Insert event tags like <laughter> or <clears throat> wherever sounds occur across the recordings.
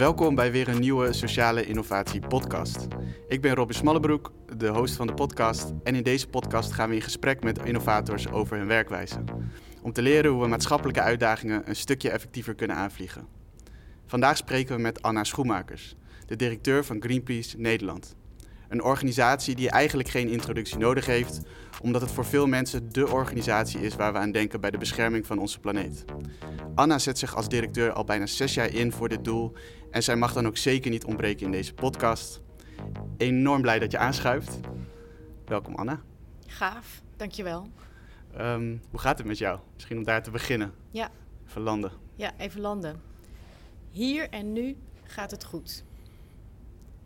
Welkom bij weer een nieuwe Sociale Innovatie podcast. Ik ben Robin Smallebroek, de host van de podcast. En in deze podcast gaan we in gesprek met innovators over hun werkwijze. Om te leren hoe we maatschappelijke uitdagingen een stukje effectiever kunnen aanvliegen. Vandaag spreken we met Anna Schoenmakers, de directeur van Greenpeace Nederland. Een organisatie die eigenlijk geen introductie nodig heeft, omdat het voor veel mensen dé organisatie is waar we aan denken bij de bescherming van onze planeet. Anna zet zich als directeur al bijna zes jaar in voor dit doel en zij mag dan ook zeker niet ontbreken in deze podcast. Enorm blij dat je aanschuift. Welkom Anna. Gaaf, dankjewel. Um, hoe gaat het met jou? Misschien om daar te beginnen. Ja. Even landen. Ja, even landen. Hier en nu gaat het goed.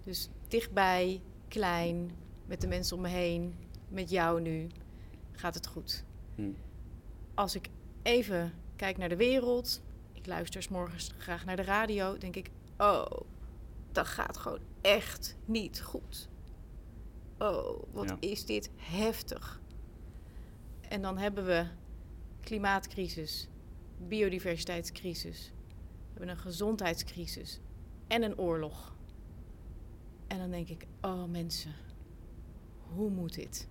Dus dichtbij, klein, met de mensen om me heen, met jou nu, gaat het goed. Hm. Als ik even kijk naar de wereld, ik luister s morgens graag naar de radio, denk ik, oh, dat gaat gewoon echt niet goed. Oh, wat is dit heftig. En dan hebben we klimaatcrisis, biodiversiteitscrisis, we hebben een gezondheidscrisis en een oorlog. En dan denk ik, oh mensen, hoe moet dit?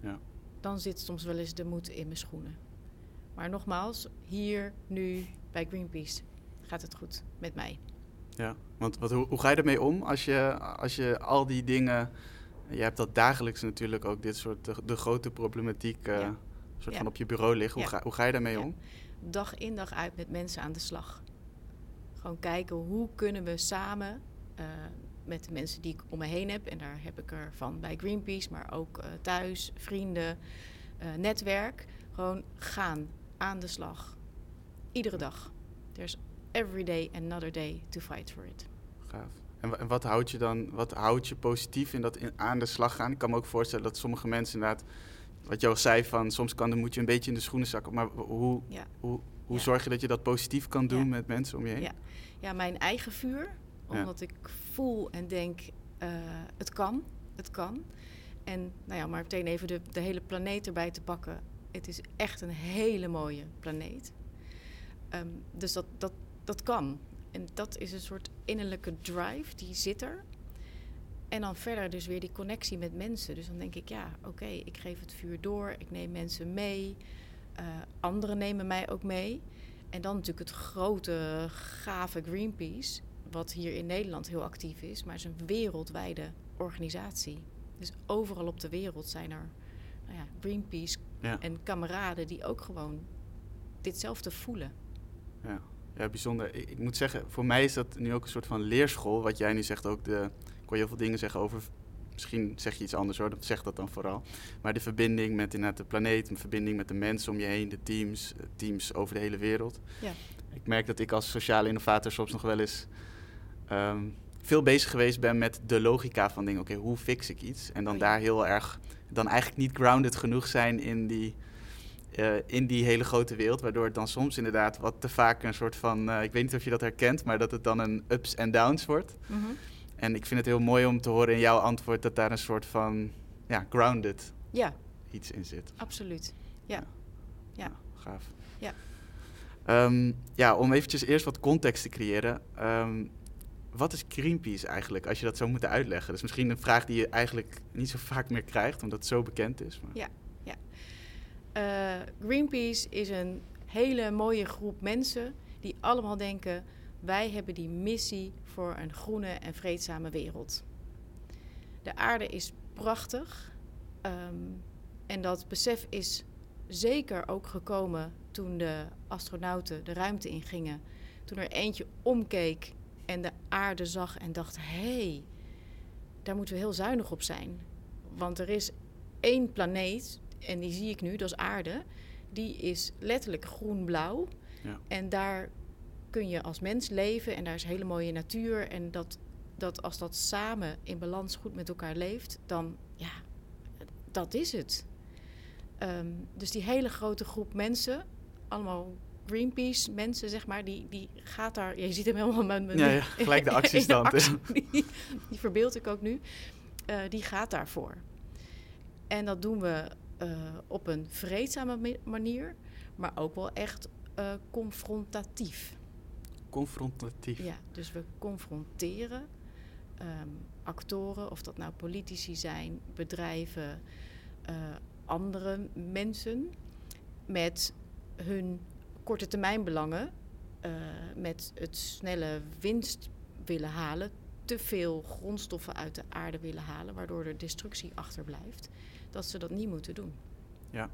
Ja. Dan zit soms wel eens de moed in mijn schoenen. Maar nogmaals, hier, nu, bij Greenpeace gaat het goed met mij. Ja, want wat, hoe, hoe ga je ermee om als je, als je al die dingen... Je hebt dat dagelijks natuurlijk ook, dit soort de, grote problematiek... Uh, soort van op je bureau liggen. Hoe, ga, hoe ga je daarmee om? Dag in dag uit met mensen aan de slag. Gewoon kijken hoe kunnen we samen uh, met de mensen die ik om me heen heb. En daar heb ik er van bij Greenpeace, maar ook uh, thuis, vrienden, uh, netwerk. Gewoon gaan aan de slag. Iedere dag. There's every day another day to fight for it. Gaaf. En, en wat houdt je dan, wat houdt je positief in dat in, aan de slag gaan? Ik kan me ook voorstellen dat sommige mensen inderdaad, wat je al zei, van soms kan, dan moet je een beetje in de schoenen zakken. Maar hoe, ja. hoe, hoe zorg je dat je dat positief kan doen met mensen om je heen? Ja. ja, mijn eigen vuur omdat ik voel en denk, uh, het kan, het kan. En nou ja, maar meteen even de, de hele planeet erbij te pakken. Het is echt een hele mooie planeet. Um, dus dat, dat, dat kan. En dat is een soort innerlijke drive, die zit er. En dan verder dus weer die connectie met mensen. Dus dan denk ik, ja, oké, ik geef het vuur door, ik neem mensen mee. Uh, anderen nemen mij ook mee. En dan natuurlijk het grote, gave Greenpeace wat hier in Nederland heel actief is, maar het is een wereldwijde organisatie. Dus overal op de wereld zijn er nou ja, Greenpeace en kameraden die ook gewoon ditzelfde voelen. Ja. ja, bijzonder. Ik, moet zeggen, voor mij is dat nu ook een soort van leerschool. Wat jij nu zegt ook, de, ik heel veel dingen zeggen over misschien zeg je iets anders hoor, zeg dat dan vooral. Maar de verbinding met inderdaad de planeet, een verbinding met de mensen om je heen, de teams, eh, teams over de hele wereld. Ja. Ik merk dat ik als sociale innovator soms nog wel eens Ehm, veel bezig geweest ben met de logica van dingen. Oké, hoe fix ik iets? En dan oh daar heel erg, dan eigenlijk niet grounded genoeg zijn in die, uh, in die hele grote wereld. Waardoor het dan soms inderdaad wat te vaak een soort van, uh, ik weet niet of je dat herkent, maar dat het dan een ups en downs wordt. Mm -hmm. En ik vind het heel mooi om te horen in jouw antwoord dat daar een soort van, ja, grounded ja. iets in zit. Absoluut, ja. Ja. ja. gaaf. Ja. Um, ja, om eventjes eerst wat context te creëren. Um, wat is Greenpeace eigenlijk, als je dat zou moeten uitleggen? Dat is misschien een vraag die je eigenlijk niet zo vaak meer krijgt, omdat het zo bekend is. Maar... Ja, ja. Uh, Greenpeace is een hele mooie groep mensen die allemaal denken: wij hebben die missie voor een groene en vreedzame wereld. De aarde is prachtig um, en dat besef is zeker ook gekomen toen de astronauten de ruimte ingingen. Toen er eentje omkeek en de aarde zag en dacht: hé, hey, daar moeten we heel zuinig op zijn. Want er is één planeet, en die zie ik nu, dat is aarde. Die is letterlijk groen-blauw. Ja. En daar kun je als mens leven en daar is hele mooie natuur. En dat, dat als dat samen in balans goed met elkaar leeft, dan ja, dat is het. Um, dus die hele grote groep mensen, allemaal Greenpeace mensen, zeg maar, die, die gaat daar... je ziet hem helemaal met mijn... Ja, ja, gelijk de actiestand. <laughs> De die, die verbeeld ik ook nu. Uh, die gaat daarvoor. En dat doen we uh, op een vreedzame manier, maar ook wel echt uh, confrontatief. Confrontatief. Ja, dus we confronteren ehm, actoren, of dat nou politici zijn, bedrijven, andere mensen, met hun korte termijn belangen, uh, met het snelle winst willen halen, te veel grondstoffen uit de aarde willen halen, waardoor er destructie achterblijft, dat ze dat niet moeten doen. Ja.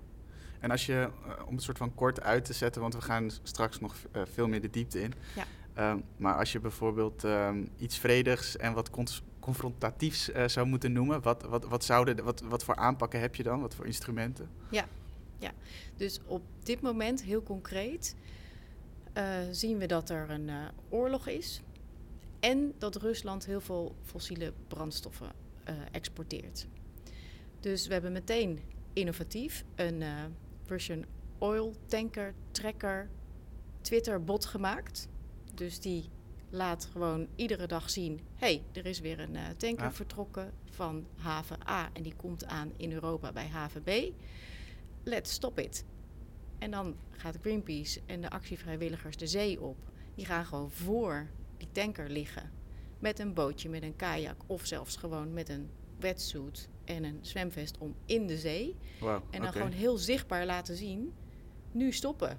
En als je, uh, om het soort van kort uit te zetten, want we gaan straks nog uh, veel meer de diepte in. Ja. Um, maar als je bijvoorbeeld um, iets vredigs en wat confrontatiefs uh, zou moeten noemen, wat, wat, wat, zouden, wat, wat voor aanpakken heb je dan? Wat voor instrumenten? Ja, ja. dus op dit moment heel concreet zien we dat er een oorlog is en dat Rusland heel veel fossiele brandstoffen exporteert. Dus we hebben meteen innovatief een Russian Oil Tanker Tracker Twitter bot gemaakt. Dus die laat gewoon iedere dag zien: hey, er is weer een tanker vertrokken van haven A en die komt aan in Europa bij haven B. Let's stop it. En dan gaat Greenpeace en de actievrijwilligers de zee op. Die gaan gewoon voor die tanker liggen. Met een bootje, met een kajak of zelfs gewoon met een wetsuit en een zwemvest om in de zee. Wow, en dan gewoon heel zichtbaar laten zien, nu stoppen.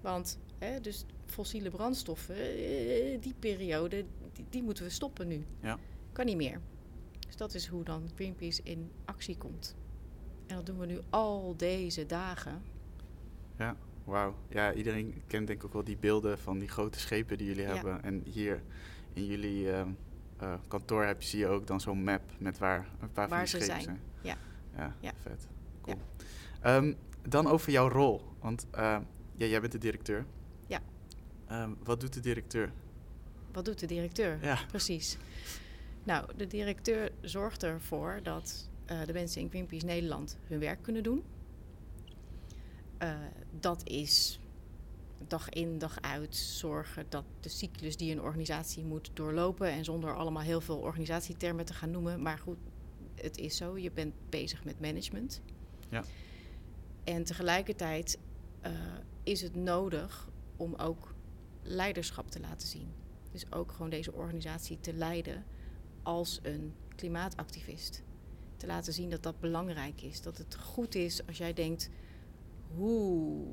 Want hè, dus fossiele brandstoffen, eh, die periode, die, die moeten we stoppen nu. Ja. Kan niet meer. Dus dat is hoe dan Greenpeace in actie komt. En dat doen we nu al deze dagen. Ja, wauw. Ja, iedereen kent denk ik ook wel die beelden van die grote schepen die jullie Ja. hebben. En hier in jullie ehm, eh, kantoor heb je, zie je ook dan zo'n map met waar een paar Waar van die schepen zijn. zijn. Ja. Ja, Ja. vet. Cool. Ehm, dan over jouw rol. Want eh, ja, jij bent de directeur. Ja. Ehm, wat doet de directeur? Wat doet de directeur? Ja. Precies. Nou, de directeur zorgt ervoor dat eh, de mensen in Greenpeace Nederland hun werk kunnen doen. Eh, dat is dag in, dag uit zorgen dat de cyclus die een organisatie moet doorlopen. En zonder allemaal heel veel organisatietermen te gaan noemen. Maar goed, het is zo. Je bent bezig met management. Ja. En tegelijkertijd eh, is het nodig om ook leiderschap te laten zien. Dus ook gewoon deze organisatie te leiden als een klimaatactivist. Te laten zien dat dat belangrijk is. Dat het goed is als jij denkt, hoe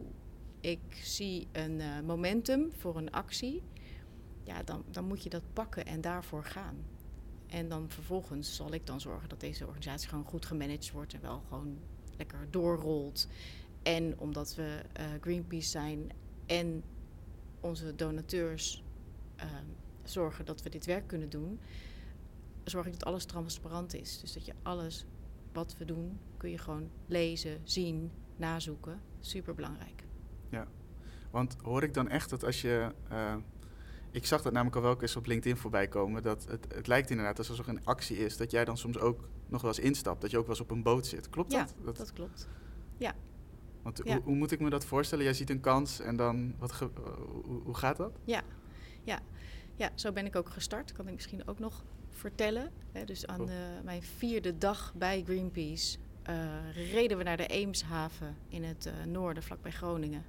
ik zie een eh, momentum voor een actie. Ja, dan, dan moet je dat pakken en daarvoor gaan. En dan vervolgens zal ik dan zorgen dat deze organisatie gewoon goed gemanaged wordt en wel gewoon lekker doorrolt. En omdat we eh, Greenpeace zijn en onze donateurs uh, zorgen dat we dit werk kunnen doen, zorg ik dat alles transparant is. Dus dat je alles wat we doen, kun je gewoon lezen, zien, nazoeken. Super belangrijk. Ja, want hoor ik dan echt dat als je. Uh, ik zag dat namelijk al wel eens op LinkedIn voorbij komen. Dat het, het lijkt inderdaad alsof er een actie is. Dat jij dan soms ook nog wel eens instapt. Dat je ook wel eens op een boot zit. Klopt ja, dat? dat? dat klopt. Ja. Want ja. Hoe, hoe, moet ik me dat voorstellen? Jij ziet een kans en dan. Wat ge, hoe, hoe, gaat dat? Ja. ja, ja, zo ben ik ook gestart. Kan ik misschien ook nog vertellen. Hè, dus aan de, mijn vierde dag bij Greenpeace uh, reden we naar de Eemshaven in het uh, noorden, vlakbij Groningen.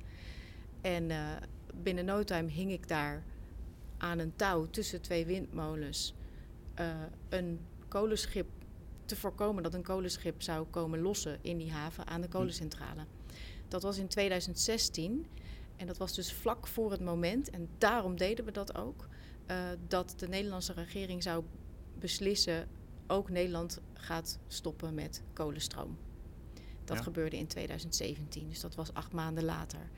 En uh, binnen no time hing ik daar aan een touw tussen twee windmolens een kolenschip te voorkomen dat een kolenschip zou komen lossen in die haven aan de kolencentrale. Dat was in 2016 en dat was dus vlak voor het moment, en daarom deden we dat ook, uh, dat de Nederlandse regering zou beslissen, ook Nederland gaat stoppen met kolenstroom. Dat Ja. gebeurde in 2017, dus dat was acht maanden later.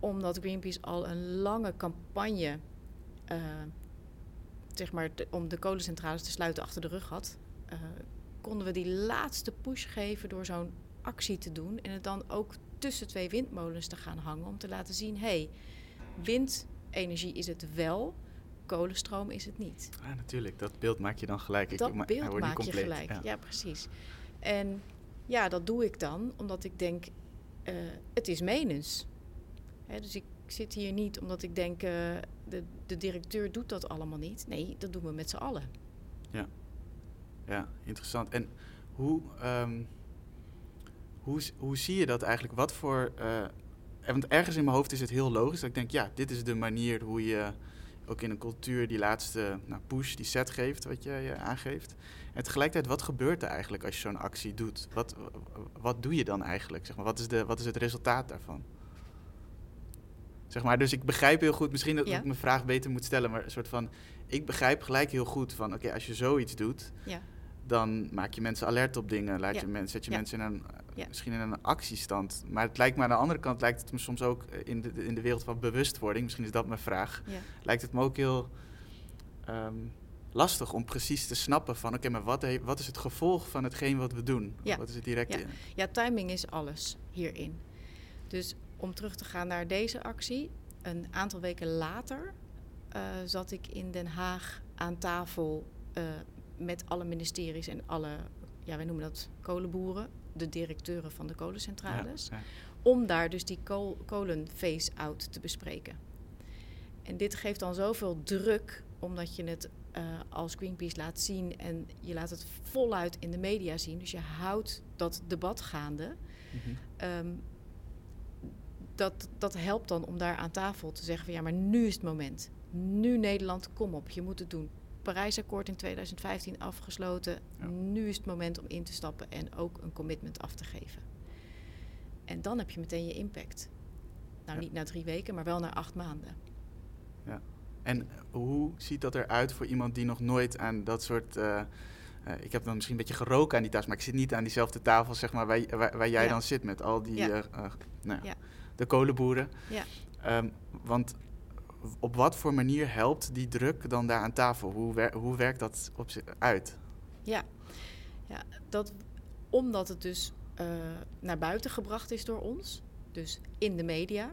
Omdat Greenpeace al een lange campagne, uh, zeg maar, de, om de kolencentrales te sluiten achter de rug had, uh, konden we die laatste push geven door zo'n actie te doen en het dan ook tussen twee windmolens te gaan hangen om te laten zien, hé, hey, windenergie is het wel, kolenstroom is het niet. Ah, natuurlijk, dat beeld maak je dan gelijk. Dat ik, beeld maak je gelijk, Ja. ja. precies. En ja, dat doe ik dan omdat ik denk, uh, het is menens. Hè, dus ik zit hier niet omdat ik denk, uh, de, de directeur doet dat allemaal niet. Nee, dat doen we met z'n allen. Ja. ja, interessant. En hoe, um, hoe, hoe zie je dat eigenlijk? Wat voor, uh, want ergens in mijn hoofd is het heel logisch dat ik denk, ja, dit is de manier hoe je ook in een cultuur die laatste nou, push, die set geeft, wat je, je aangeeft. En tegelijkertijd, wat gebeurt er eigenlijk als je zo'n actie doet? Wat, wat doe je dan eigenlijk? Zeg maar, wat, is de, wat is het resultaat daarvan? Zeg maar, dus ik begrijp heel goed, misschien dat ik mijn vraag beter moet stellen, maar een soort van, ik begrijp gelijk heel goed van, oké, als je zoiets doet, ja. Dan maak je mensen alert op dingen, laat je mensen, zet je mensen in een, misschien in een actiestand. Maar het lijkt me aan de andere kant, lijkt het me soms ook in de, in de wereld van bewustwording, misschien is dat mijn vraag, lijkt het me ook heel ehm, lastig om precies te snappen van, oké, maar wat, wat is het gevolg van hetgeen wat we doen? Wat is het directe? Ja. ja, timing is alles hierin. Dus om terug te gaan naar deze actie. Een aantal weken later uh, zat ik in Den Haag aan tafel uh, met alle ministeries en alle, ja, wij noemen dat kolenboeren, de directeuren van de kolencentrales. Ja, ja. Om daar dus die kolen phase-out te bespreken. En dit geeft dan zoveel druk, omdat je het uh, als Greenpeace laat zien en je laat het voluit in de media zien. Dus je houdt dat debat gaande. Mm -hmm. um, dat, dat helpt dan om daar aan tafel te zeggen van ja, maar nu is het moment. Nu Nederland, kom op, je moet het doen. Parijsakkoord in 2015 afgesloten. Nu is het moment om in te stappen en ook een commitment af te geven. En dan heb je meteen je impact. Nou, niet na drie weken, maar wel na acht maanden. Ja. En hoe ziet dat eruit voor iemand die nog nooit aan dat soort. Uh, uh, ik heb dan misschien een beetje geroken aan die tas, maar ik zit niet aan diezelfde tafel, zeg maar, waar, waar, waar jij dan zit met al die. Uh, nou, ja de kolenboeren. Ja. Ehm, want op wat voor manier helpt die druk dan daar aan tafel? Hoe, hoe werkt dat op uit? Ja, ja dat, omdat het dus uh, naar buiten gebracht is door ons, dus in de media.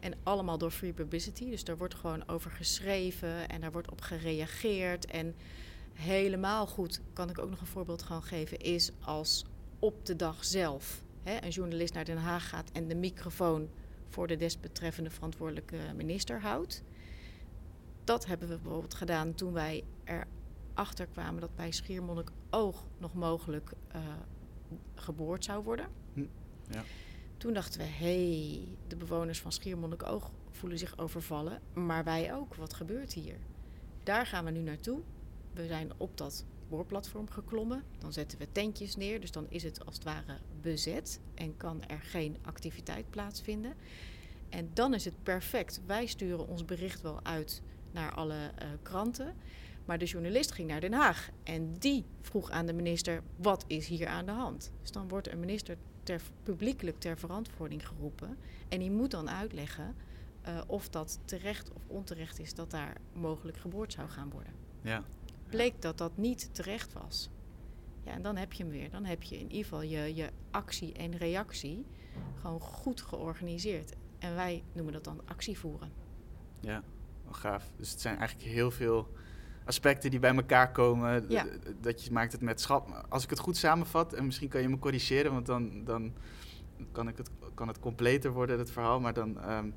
En allemaal door free publicity. Dus daar wordt gewoon over geschreven en daar wordt op gereageerd. En helemaal goed, kan ik ook nog een voorbeeld gaan geven, is als op de dag zelf hè, een journalist naar Den Haag gaat en de microfoon voor de desbetreffende verantwoordelijke minister houdt. Dat hebben we bijvoorbeeld gedaan toen wij erachter kwamen dat bij Schiermonnikoog nog mogelijk uh, geboord zou worden. Hm, ja. Toen dachten we, hé, hey, de bewoners van Schiermonnikoog voelen zich overvallen, maar wij ook. Wat gebeurt hier? Daar gaan we nu naartoe. We zijn op dat boorplatform geklommen. Dan zetten we tentjes neer, dus dan is het als het ware bezet en kan er geen activiteit plaatsvinden. En dan is het perfect. Wij sturen ons bericht wel uit naar alle uh, kranten. Maar de journalist ging naar Den Haag en die vroeg aan de minister: wat is hier aan de hand? Dus dan wordt een minister ter, publiekelijk ter verantwoording geroepen. En die moet dan uitleggen uh, of dat terecht of onterecht is dat daar mogelijk geboord zou gaan worden. Ja. Bleek dat dat niet terecht was. Ja, en dan heb je hem weer. Dan heb je in ieder geval je, je actie en reactie gewoon goed georganiseerd. En wij noemen dat dan actievoeren. Ja, wel gaaf. Dus het zijn eigenlijk heel veel aspecten die bij elkaar komen. Ja. Dat je maakt het met schap. Als ik het goed samenvat, en misschien kan je me corrigeren, want dan, dan kan, ik het, kan het completer worden, het verhaal. Maar dan. Um,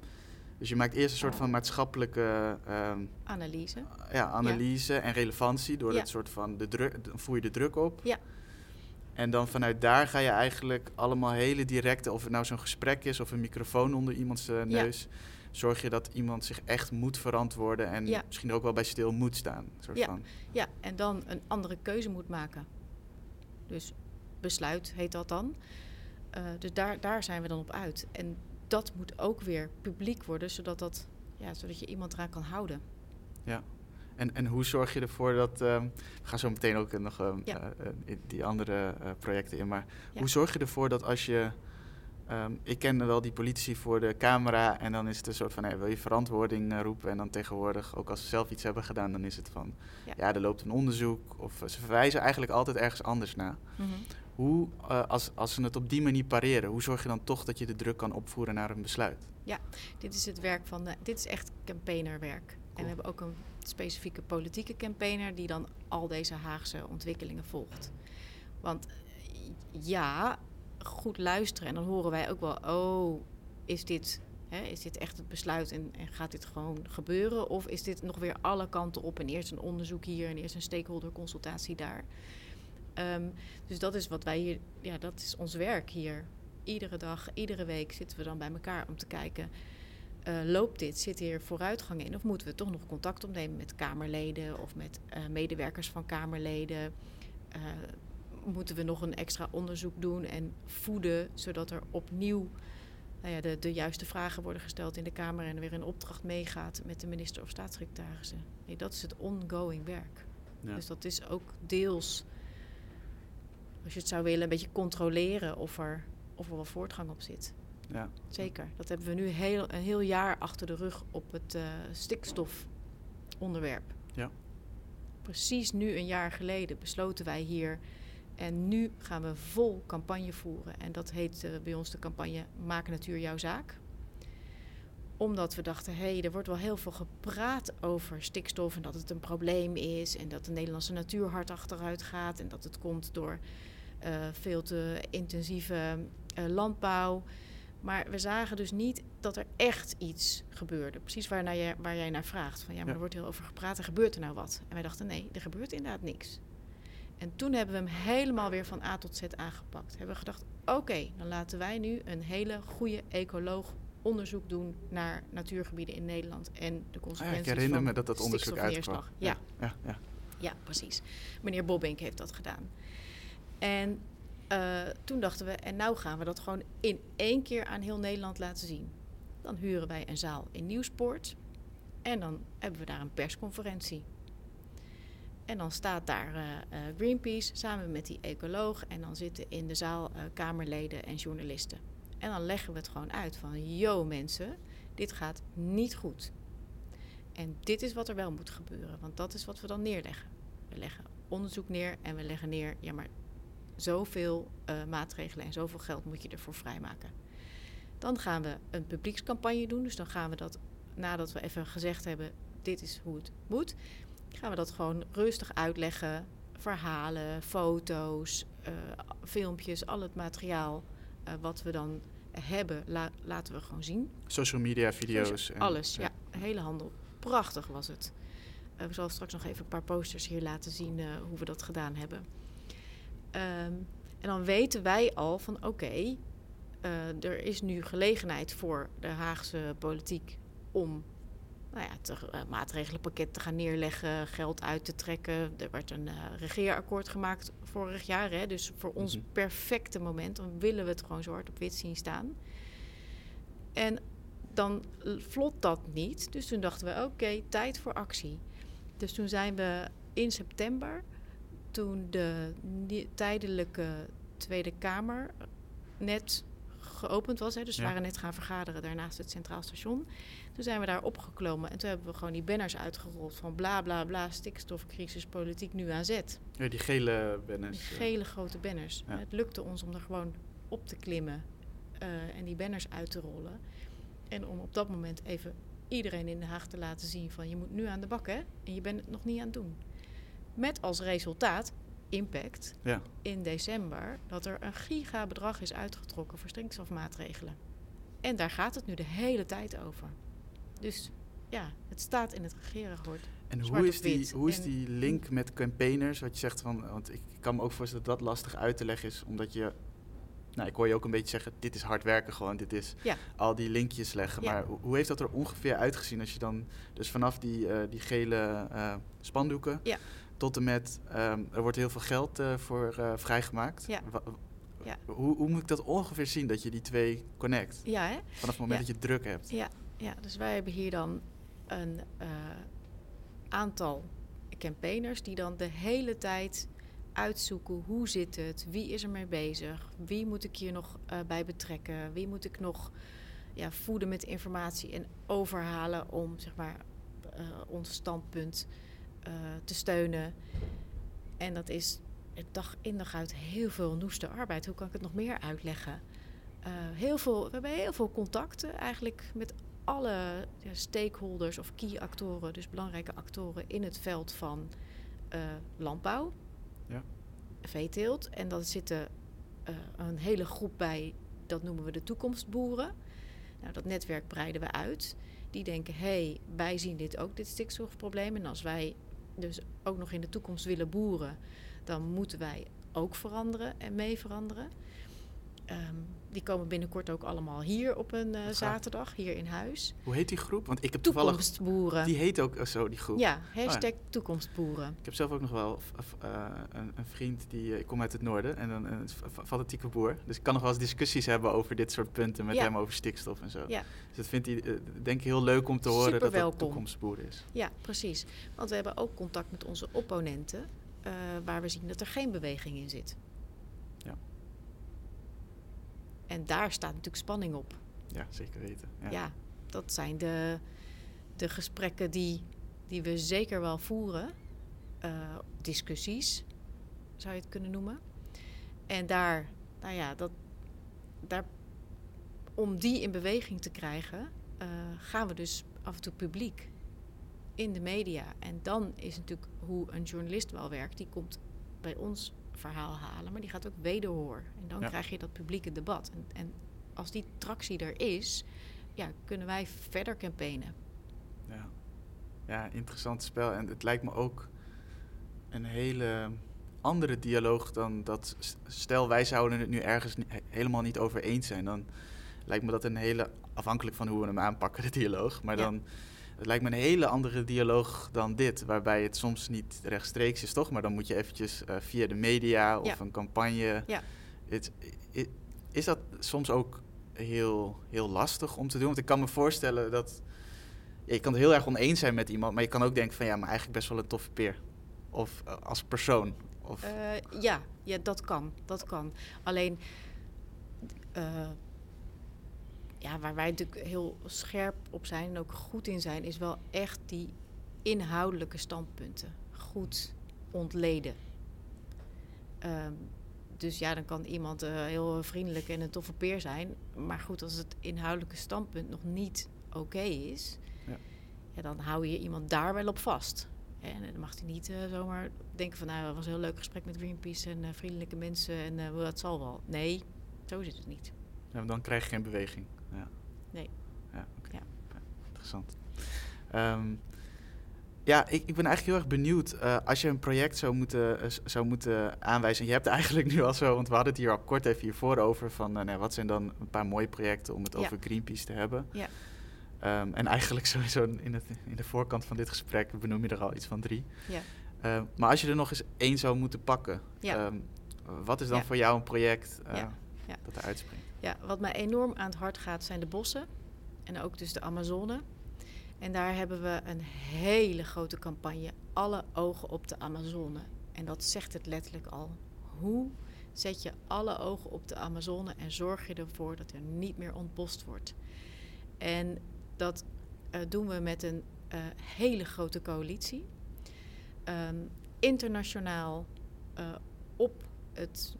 dus je maakt eerst een soort van maatschappelijke um, analyse. Ja, analyse en relevantie door het soort van de druk, voer je de druk op. Ja. En dan vanuit daar ga je eigenlijk allemaal hele directe, of het nou zo'n gesprek is of een microfoon onder iemands uh, neus, zorg je dat iemand zich echt moet verantwoorden en misschien ook wel bij stil moet staan. Soort ja. Van. ja, en dan een andere keuze moet maken. Dus besluit heet dat dan. Uh, dus daar, daar zijn we dan op uit. En dat moet ook weer publiek worden, zodat, dat, ja, zodat je iemand eraan kan houden. Ja. En, en hoe zorg je ervoor dat. Uh, we gaan zo meteen ook nog uh, ja. uh, die andere projecten in. Maar ja. hoe zorg je ervoor dat als je. Um, ik ken wel die politici voor de camera. En dan is het een soort van: hey, wil je verantwoording roepen? En dan tegenwoordig, ook als ze zelf iets hebben gedaan, dan is het van: ja, ja er loopt een onderzoek. Of ze verwijzen eigenlijk altijd ergens anders naar. Mm -hmm. Hoe, als, als ze het op die manier pareren, hoe zorg je dan toch dat je de druk kan opvoeren naar een besluit? Ja, dit is het werk van. De, dit is echt campaignerwerk. Cool. En we hebben ook een specifieke politieke campaigner die dan al deze Haagse ontwikkelingen volgt. Want ja, goed luisteren en dan horen wij ook wel, oh, is dit, hè, is dit echt het besluit en, en, gaat dit gewoon gebeuren? Of is dit nog weer alle kanten op en eerst een onderzoek hier en eerst een stakeholder consultatie daar? Um, dus dat is wat wij hier, ja, dat is ons werk hier. iedere dag, iedere week zitten we dan bij elkaar om te kijken. Uh, loopt dit? Zit hier vooruitgang in? Of moeten we toch nog contact opnemen met Kamerleden of met uh, medewerkers van Kamerleden? Uh, moeten we nog een extra onderzoek doen en voeden, zodat er opnieuw nou ja, de, de juiste vragen worden gesteld in de Kamer en er weer een opdracht meegaat met de minister of staatssecretarissen. Nee, dat is het ongoing werk. Ja. Dus dat is ook deels, als je het zou willen, een beetje controleren of er, of er wel voortgang op zit. Ja. Zeker. Dat hebben we nu heel, een heel jaar achter de rug op het uh, stikstofonderwerp. Ja. Precies nu een jaar geleden besloten wij hier en nu gaan we vol campagne voeren. En dat heet uh, bij ons de campagne Maak Natuur jouw zaak. Omdat we dachten, hé, hey, er wordt wel heel veel gepraat over stikstof en dat het een probleem is. En dat de Nederlandse natuur hard achteruit gaat. En dat het komt door veel te intensieve uh, landbouw. Maar we zagen dus niet dat er echt iets gebeurde. Precies waar, naar je, waar jij naar vraagt. Van ja, maar ja. er wordt heel over gepraat en gebeurt er nou wat? En wij dachten, nee, er gebeurt inderdaad niks. En toen hebben we hem helemaal weer van A tot Z aangepakt. Hebben we gedacht, oké, dan laten wij nu een hele goede ecoloog onderzoek doen naar natuurgebieden in Nederland en de consequenties. Ah, ik herinner me dat dat onderzoek uitkwam. Ja. Ja, ja, ja. precies. Meneer Bobbink heeft dat gedaan. En uh, toen dachten we, en nou gaan we dat gewoon in één keer aan heel Nederland laten zien. Dan huren wij een zaal in Nieuwspoort en dan hebben we daar een persconferentie. En dan staat daar uh, uh, Greenpeace samen met die ecoloog. En dan zitten in de zaal Kamerleden en journalisten. En dan leggen we het gewoon uit van... yo mensen, dit gaat niet goed. En dit is wat er wel moet gebeuren. Want dat is wat we dan neerleggen. We leggen onderzoek neer en we leggen neer... ja, maar zoveel maatregelen en zoveel geld moet je ervoor vrijmaken. Dan gaan we een publiekscampagne doen. Dus dan gaan we dat, nadat we even gezegd hebben... dit is hoe het moet gaan we dat gewoon rustig uitleggen. Verhalen, foto's, uh, filmpjes, al het materiaal uh, wat we dan hebben, la laten we gewoon zien. Social media, video's. En, alles, ja. ja. Hele handel. Prachtig was het. Uh, we zal straks nog even een paar posters hier laten zien hoe we dat gedaan hebben. Um, en dan weten wij al van oké, okay, er is nu gelegenheid voor de Haagse politiek om nou ja, te, uh, maatregelenpakket te gaan neerleggen, geld uit te trekken. Er werd een uh, regeerakkoord gemaakt vorig jaar. Hè, dus voor ons mm-hmm. perfecte moment. Dan willen we het gewoon zwart op wit zien staan. En dan vlot dat niet. Dus toen dachten we, oké, okay, tijd voor actie. Dus toen zijn we in september, toen de tijdelijke Tweede Kamer net geopend was. Hè, dus we waren net gaan vergaderen daarnaast het Centraal Station. Toen zijn we daar opgeklommen en toen hebben we gewoon die banners uitgerold van bla bla bla, stikstofcrisis, politiek nu aan zet. Ja, die gele banners. Die gele grote banners. Ja. Het lukte ons om er gewoon op te klimmen uh, en die banners uit te rollen. En om op dat moment even iedereen in Den Haag te laten zien van je moet nu aan de bak hè, en je bent het nog niet aan het doen. Met als resultaat impact ja. in december dat er een gigabedrag is uitgetrokken voor stikstofmaatregelen. En daar gaat het nu de hele tijd over. Dus ja, het staat in het regeerakkoord. En hoe is, die, hoe is die link met campaigners? Wat je zegt van, want ik kan me ook voorstellen dat dat lastig uit te leggen is, omdat je, nou, ik hoor je ook een beetje zeggen, dit is hard werken gewoon, dit is ja. al die linkjes leggen. Ja. Maar hoe heeft dat er ongeveer uitgezien als je dan, dus vanaf die, uh, die gele uh, spandoeken, ja. Tot en met, um, er wordt heel veel geld uh, voor vrijgemaakt. Ja. Ja. Hoe, hoe, moet ik dat ongeveer zien, dat je die twee connect? Ja, hè? Vanaf het moment dat je druk hebt. Ja, ja, dus wij hebben hier dan een uh, aantal campaigners die dan de hele tijd uitzoeken hoe zit het, wie is er mee bezig, wie moet ik hier nog bij betrekken, wie moet ik nog ja, voeden met informatie en overhalen om zeg maar ons standpunt te steunen. En dat is dag in dag uit heel veel noeste arbeid. Hoe kan ik het nog meer uitleggen? heel veel, we hebben heel veel contacten eigenlijk met alle ja, stakeholders of key actoren, dus belangrijke actoren in het veld van uh, landbouw, ja. veeteelt. En dan zitten uh, een hele groep bij, dat noemen we de toekomstboeren. Nou, dat netwerk breiden we uit. Die denken, hé, hey, wij zien dit ook, dit stikstofprobleem. En als wij dus ook nog in de toekomst willen boeren, dan moeten wij ook veranderen en mee veranderen. Um, die komen binnenkort ook allemaal hier op een uh, zaterdag, hier in huis. Hoe heet die groep? Want ik heb Toekomstboeren. Die heet ook zo, die groep. Ja, hashtag oh, ja. Toekomstboeren. Ik heb zelf ook nog wel uh, een, een, vriend, die, ik kom uit het noorden, en dan een fanatieke boer. Dus ik kan nog wel eens discussies hebben over dit soort punten met hem over stikstof en zo. Ja. Dus dat vindt hij, denk ik, heel leuk om te horen Super dat welkom. dat toekomstboer is. Ja, precies. Want we hebben ook contact met onze opponenten, waar we zien dat er geen beweging in zit. En daar staat natuurlijk spanning op. Ja, zeker weten. Ja, ja dat zijn de, de gesprekken die, die we zeker wel voeren. Uh, discussies, zou je het kunnen noemen. En daar, nou ja, dat, daar, om die in beweging te krijgen, uh, gaan we dus af en toe publiek in de media. En dan is natuurlijk hoe een journalist wel werkt. Die komt bij ons verhaal halen, maar die gaat ook wederhoor. En dan krijg je dat publieke debat. En, en, als die tractie er is, ja, kunnen wij verder campaignen. Ja. ja, interessant spel. En het lijkt me ook een hele andere dialoog dan dat. Stel, wij zouden het nu ergens helemaal niet over eens zijn. Dan lijkt me dat een hele. afhankelijk van hoe we hem aanpakken, de dialoog. Maar dan het lijkt me een hele andere dialoog dan dit, waarbij het soms niet rechtstreeks is, toch? Maar dan moet je eventjes uh, via de media of een campagne. Ja. Is dat soms ook heel, heel lastig om te doen? Want ik kan me voorstellen dat. Ja, je kan het heel erg oneens zijn met iemand, maar je kan ook denken van ja, maar eigenlijk best wel een toffe peer. Of uh, als persoon. Of... Uh, ja, ja, dat kan. Dat kan. Alleen ja, waar wij natuurlijk heel scherp op zijn en ook goed in zijn, is wel echt die inhoudelijke standpunten goed ontleden. Um, dus ja, dan kan iemand uh, heel vriendelijk en een toffe peer zijn. Maar goed, als het inhoudelijke standpunt nog niet oké is, ja. ja. dan hou je iemand daar wel op vast. En dan mag hij niet uh, zomaar denken van nou, dat was een heel leuk gesprek met Greenpeace en uh, vriendelijke mensen en dat zal wel. Nee, zo zit het niet. Ja, dan krijg je geen beweging. Ja. Nee. Ja, ja. interessant. Um, ja, ik, ik ben eigenlijk heel erg benieuwd. Uh, als je een project zou moeten, uh, zou moeten aanwijzen. Je hebt <laughs> eigenlijk nu al zo, want we hadden het hier al kort even hiervoor over. Van uh, nou, wat zijn dan een paar mooie projecten om het ja. over Greenpeace te hebben. Ja. Um, en eigenlijk <laughs> sowieso in, het, in de voorkant van dit gesprek benoem je er al iets van drie. Ja. Uh, maar als je er nog eens één zou moeten pakken. Ja. Um, wat is dan voor jou een project dat er uitspringt? Ja, wat mij enorm aan het hart gaat zijn de bossen. En ook dus de Amazone. En daar hebben we een hele grote campagne. Alle ogen op de Amazone. En dat zegt het letterlijk al. Hoe zet je alle ogen op de Amazone en zorg je ervoor dat er niet meer ontbost wordt? En dat uh, doen we met een uh, hele grote coalitie. Um, internationaal uh, op het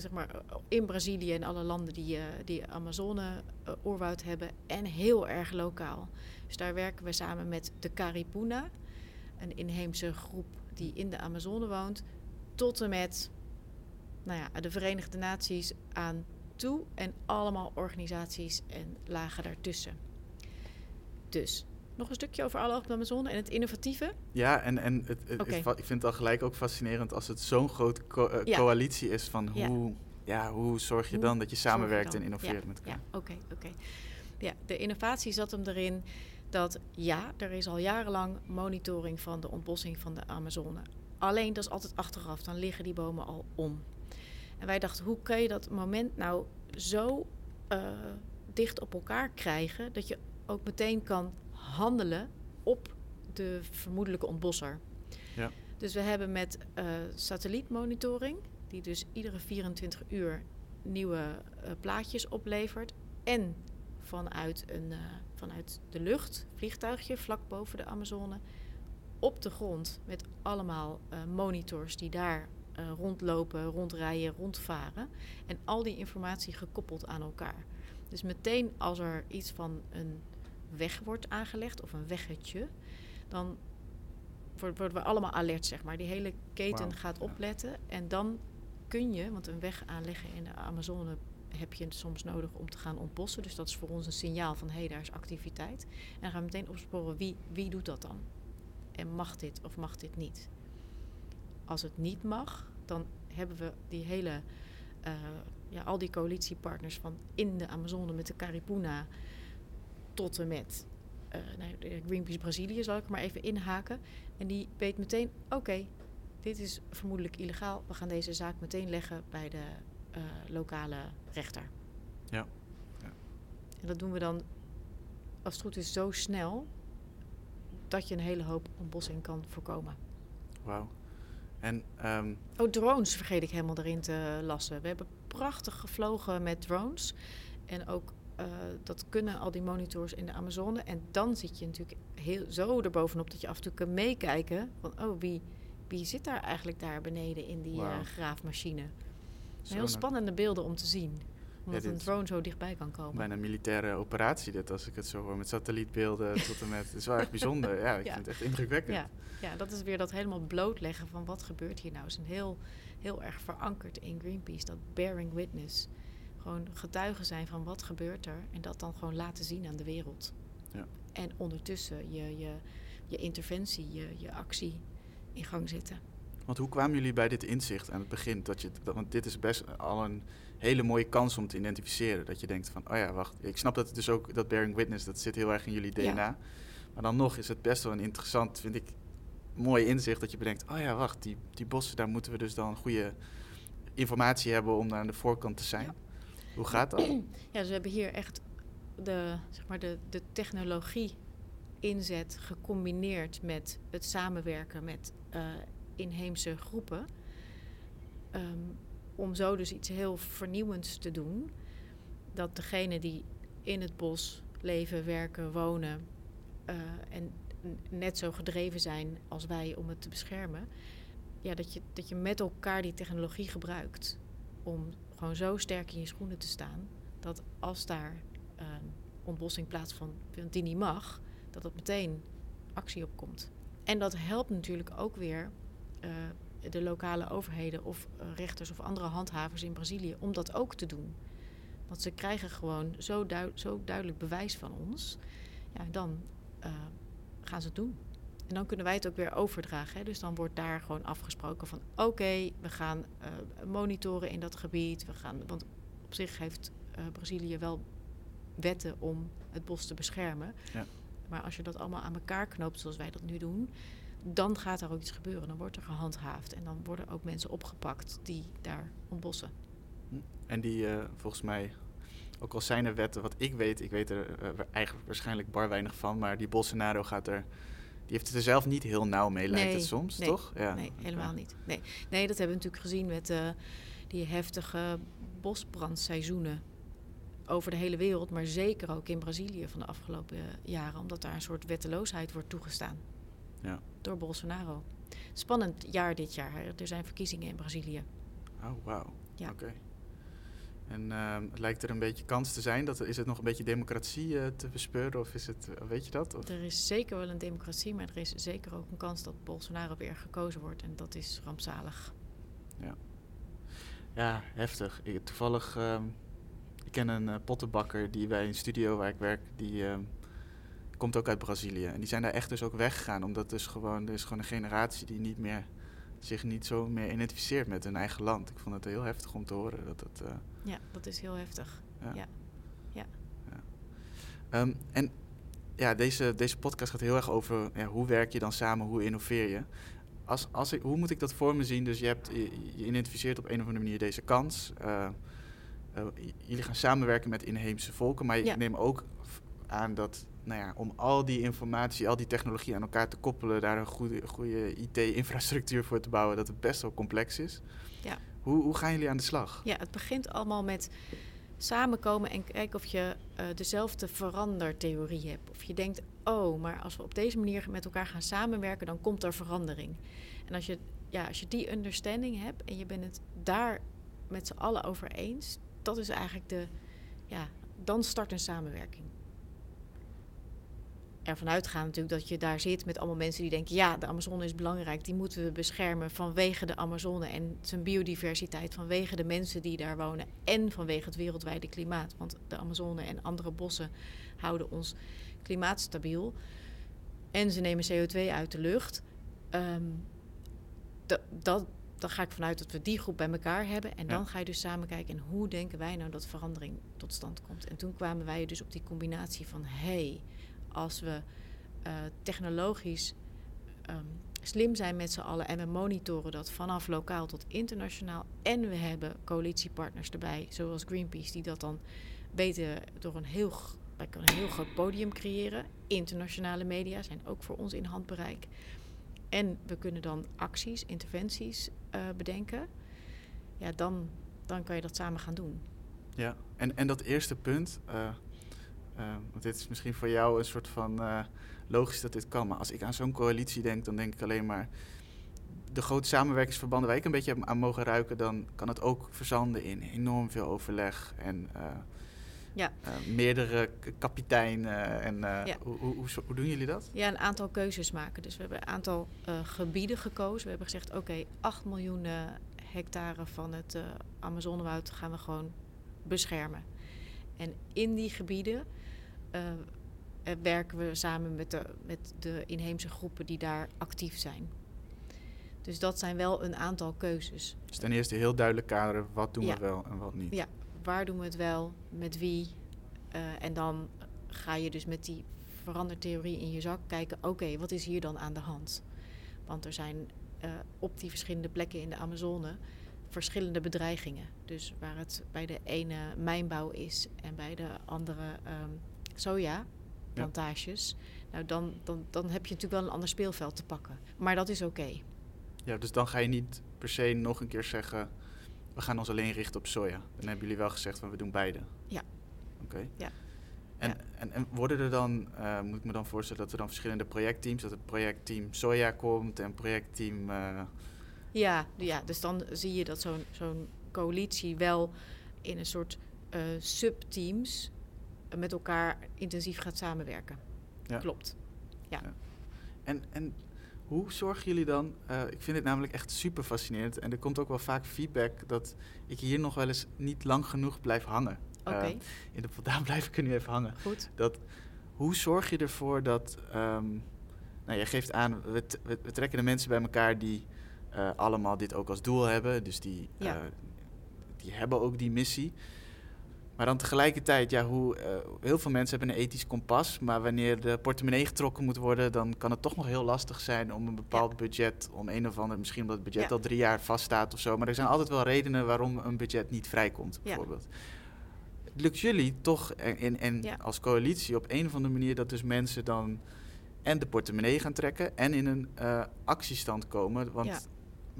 zeg maar, in Brazilië en alle landen die, uh, die Amazone-oerwoud hebben. En heel erg lokaal. Dus daar werken we samen met de Caripuna, een inheemse groep die in de Amazone woont. Tot en met nou ja, de Verenigde Naties aan toe. En allemaal organisaties en lagen daartussen. Dus nog een stukje over alle op de Amazone en het innovatieve? Ja, en, en het, het, okay. ik vind het al gelijk ook fascinerend als het zo'n grote co uh, ja. coalitie is van hoe, ja. ja. hoe zorg je hoe dan dat je samenwerkt je en innoveert met elkaar? Ja, oké, oké. Okay. Ja, de innovatie zat hem erin dat ja, er is al jarenlang monitoring van de ontbossing van de Amazone. Alleen dat is altijd achteraf, dan liggen die bomen al om. En wij dachten, hoe kun je dat moment nou zo uh, dicht op elkaar krijgen dat je ook meteen kan handelen op de vermoedelijke ontbosser. Ja. Dus we hebben met uh, satellietmonitoring, die dus iedere 24 uur nieuwe uh, plaatjes oplevert. En vanuit, een, uh, vanuit de lucht, vliegtuigje vlak boven de Amazone, op de grond met allemaal monitors die daar rondlopen, rondrijden, rondvaren. En al die informatie gekoppeld aan elkaar. Dus meteen als er iets van een weg wordt aangelegd of een weggetje, dan worden we allemaal alert, zeg maar. Die hele keten wow. gaat opletten en dan kun je, want een weg aanleggen in de Amazone heb je soms nodig om te gaan ontbossen. Dus dat is voor ons een signaal van hé, hey, daar is activiteit. En dan gaan we meteen opsporen wie, wie doet dat dan? En mag dit of mag dit niet? Als het niet mag, dan hebben we die hele uh, ja, al die coalitiepartners van in de Amazone met de Caripuna tot en met uh, nou, Greenpeace Brazilië, zal ik maar even inhaken. En die weet meteen, oké, dit is vermoedelijk illegaal. We gaan deze zaak meteen leggen bij de uh, lokale rechter. Ja. ja. En dat doen we dan, als het goed is, zo snel dat je een hele hoop ontbossing kan voorkomen. Wauw. En, um... Oh, drones vergeet ik helemaal erin te lassen. We hebben prachtig gevlogen met drones. En ook uh, dat kunnen al die monitors in de Amazone. En dan zit je natuurlijk heel zo erbovenop dat je af en toe kan meekijken. Van, oh, wie, wie zit daar eigenlijk daar beneden in die wow. uh, graafmachine? Heel spannende beelden om te zien. Omdat ja, een drone zo dichtbij kan komen. Bijna een militaire operatie dit, als ik het zo hoor. Met satellietbeelden <laughs> tot en met... Het is wel echt bijzonder. Ja, ik ja. vind het echt indrukwekkend. Ja. ja, dat is weer dat helemaal blootleggen van wat gebeurt hier nou. Het is een heel, heel erg verankerd in Greenpeace. Dat bearing witness. Gewoon getuigen zijn van wat gebeurt er. En dat dan gewoon laten zien aan de wereld. Ja. En ondertussen je, je, je interventie, je, je actie in gang zetten. Want hoe kwamen jullie bij dit inzicht aan het begin? Dat je, dat, want dit is best al een hele mooie kans om te identificeren. Dat je denkt van, oh ja, wacht. Ik snap dat het dus ook, dat bearing witness, dat zit heel erg in jullie DNA. Ja. Maar dan nog is het best wel een interessant, vind ik, mooi inzicht. Dat je bedenkt, oh ja, wacht, die, die bossen, daar moeten we dus dan goede informatie hebben om aan de voorkant te zijn. Ja. Hoe gaat dat? <clears throat> Ja, dus we hebben hier echt de, zeg maar de, de technologie inzet gecombineerd met het samenwerken met uh, inheemse groepen. Um, om zo dus iets heel vernieuwends te doen. Dat degenen die in het bos leven, werken, wonen uh, en net zo gedreven zijn als wij om het te beschermen. Ja, dat je, dat je met elkaar die technologie gebruikt om gewoon zo sterk in je schoenen te staan dat als daar uh, ontbossing plaatsvindt die niet mag, dat het meteen actie opkomt. En dat helpt natuurlijk ook weer uh, de lokale overheden of uh, rechters of andere handhavers in Brazilië om dat ook te doen. Want ze krijgen gewoon zo, zo duidelijk bewijs van ons. Ja, dan uh, gaan ze het doen. En dan kunnen wij het ook weer overdragen. Hè. Dus dan wordt daar gewoon afgesproken van oké, okay, we gaan uh, monitoren in dat gebied. We gaan, want op zich heeft uh, Brazilië wel wetten om het bos te beschermen. Ja. Maar als je dat allemaal aan elkaar knoopt zoals wij dat nu doen, dan gaat er ook iets gebeuren. Dan wordt er gehandhaafd en dan worden ook mensen opgepakt die daar ontbossen. Hm. En die uh, volgens mij, ook al zijn er wetten, wat ik weet, ik weet er eigenlijk waarschijnlijk bar weinig van, maar die Bolsonaro gaat er die heeft het er zelf niet heel nauw mee, lijkt nee, het soms, nee, toch? Ja. Nee, helemaal niet. Nee. nee, dat hebben we natuurlijk gezien met uh, die heftige bosbrandseizoenen over de hele wereld, maar zeker ook in Brazilië van de afgelopen jaren, omdat daar een soort wetteloosheid wordt toegestaan ja. door Bolsonaro. Spannend jaar dit jaar. Er zijn verkiezingen in Brazilië. Oh, wauw. Ja. Oké. Okay. En uh, lijkt er een beetje kans te zijn? Dat, is het nog een beetje democratie uh, te bespeuren? Of is het, uh, weet je dat? Of? Er is zeker wel een democratie, maar er is zeker ook een kans dat Bolsonaro weer gekozen wordt. En dat is rampzalig. Ja, ja heftig. Ik, toevallig, uh, ik ken een uh, pottenbakker die bij een studio waar ik werk, die ehm, komt ook uit Brazilië. En die zijn daar echt dus ook weggegaan, omdat dus gewoon, er is gewoon een generatie die niet meer zich niet zo meer identificeert met hun eigen land. Ik vond het heel heftig om te horen. Dat dat, uh... Ja, dat is heel heftig. Ja. ja. ja. ja. Um, en ja, deze, deze podcast gaat heel erg over ja, hoe werk je dan samen, hoe innoveer je. Als, als ik, hoe moet ik dat voor me zien? Dus je, hebt, je, je identificeert op een of andere manier deze kans. Uh, uh, jullie gaan samenwerken met inheemse volken, maar ja. ik neem ook aan dat nou ja, om al die informatie, al die technologie aan elkaar te koppelen, daar een goede, goede IT-infrastructuur voor te bouwen, dat het best wel complex is. Ja. Hoe, hoe gaan jullie aan de slag? Ja, het begint allemaal met samenkomen en kijken of je uh, dezelfde verandertheorie hebt. Of je denkt, oh, maar als we op deze manier met elkaar gaan samenwerken, dan komt er verandering. En als je, ja, als je die understanding hebt en je bent het daar met z'n allen over eens, dat is eigenlijk de, ja, dan start een samenwerking ervan uitgaan natuurlijk dat je daar zit met allemaal mensen die denken... ja, de Amazone is belangrijk, die moeten we beschermen vanwege de Amazone... en zijn biodiversiteit, vanwege de mensen die daar wonen... en vanwege het wereldwijde klimaat. Want de Amazone en andere bossen houden ons klimaat stabiel. En ze nemen CO2 uit de lucht. Um, dat, dan ga ik vanuit dat we die groep bij elkaar hebben. En Ja. dan ga je dus samen kijken en hoe denken wij nou dat verandering tot stand komt. En toen kwamen wij dus op die combinatie van hé, hey, als we eh, technologisch ehm, slim zijn met z'n allen en we monitoren dat vanaf lokaal tot internationaal. En we hebben coalitiepartners erbij, zoals Greenpeace, die dat dan weten door een heel, kunnen een heel groot podium creëren. Internationale media zijn ook voor ons in handbereik. En we kunnen dan acties, interventies eh, bedenken. Ja, dan, dan kan je dat samen gaan doen. Ja, en, en dat eerste punt, eh, want dit is misschien voor jou een soort van eh, logisch dat dit kan, maar als ik aan zo'n coalitie denk, dan denk ik alleen maar de grote samenwerkingsverbanden waar ik een beetje aan mogen ruiken, dan kan het ook verzanden in enorm veel overleg en eh, Ja. eh, meerdere kapiteinen. En eh, Ja. hoe, hoe, hoe, doen jullie dat? Ja, een aantal keuzes maken. Dus we hebben een aantal eh, gebieden gekozen. We hebben gezegd, oké, 8 miljoen eh, hectare van het eh, Amazonewoud gaan we gewoon beschermen. En in die gebieden eh, eh, werken we samen met de, met de inheemse groepen die daar actief zijn. Dus dat zijn wel een aantal keuzes. Dus ten eerste heel duidelijk kaderen, wat doen Ja. we wel en wat niet. Ja, waar doen we het wel, met wie? Eh, en dan ga je dus met die verandertheorie in je zak kijken, oké, wat is hier dan aan de hand? Want er zijn eh, op die verschillende plekken in de Amazone verschillende bedreigingen. Dus waar het bij de ene mijnbouw is en bij de andere ehm sojaplantages, nou dan, dan, dan heb je natuurlijk wel een ander speelveld te pakken. Maar dat is oké. Ja, dus dan ga je niet per se nog een keer zeggen, we gaan ons alleen richten op soja. Dan hebben jullie wel gezegd van we doen beide. Ja. Oké. Ja. En, Ja. En, en worden er dan, eh, moet ik me dan voorstellen dat er dan verschillende projectteams, dat het projectteam soja komt en projectteam... eh, Ja, ja, dus dan zie je dat zo'n zo'n coalitie wel in een soort eh, subteams met elkaar intensief gaat samenwerken. Ja. Klopt. En, en hoe zorgen jullie dan? eh, ik vind het namelijk echt super fascinerend. En er komt ook wel vaak feedback dat ik hier nog wel eens niet lang genoeg blijf hangen. Oké, Eh, in de, <laughs> daar blijf ik er nu even hangen. goed. Dat, hoe zorg je ervoor dat. ehm, nou, je geeft aan, we, we, we trekken de mensen bij elkaar die eh, allemaal dit ook als doel hebben. Dus die, Ja. die hebben ook die missie. Maar dan tegelijkertijd, ja, hoe, eh, heel veel mensen hebben een ethisch kompas. Maar wanneer de portemonnee getrokken moet worden, dan kan het toch nog heel lastig zijn om een bepaald budget, om een of ander, misschien omdat het budget Ja. al drie jaar vaststaat of zo. Maar er zijn altijd wel redenen waarom een budget niet vrijkomt, Ja. bijvoorbeeld. Lukt jullie toch en, en, en Ja. als coalitie op een of andere manier dat dus mensen dan en de portemonnee gaan trekken en in een eh, actiestand komen? Want Ja.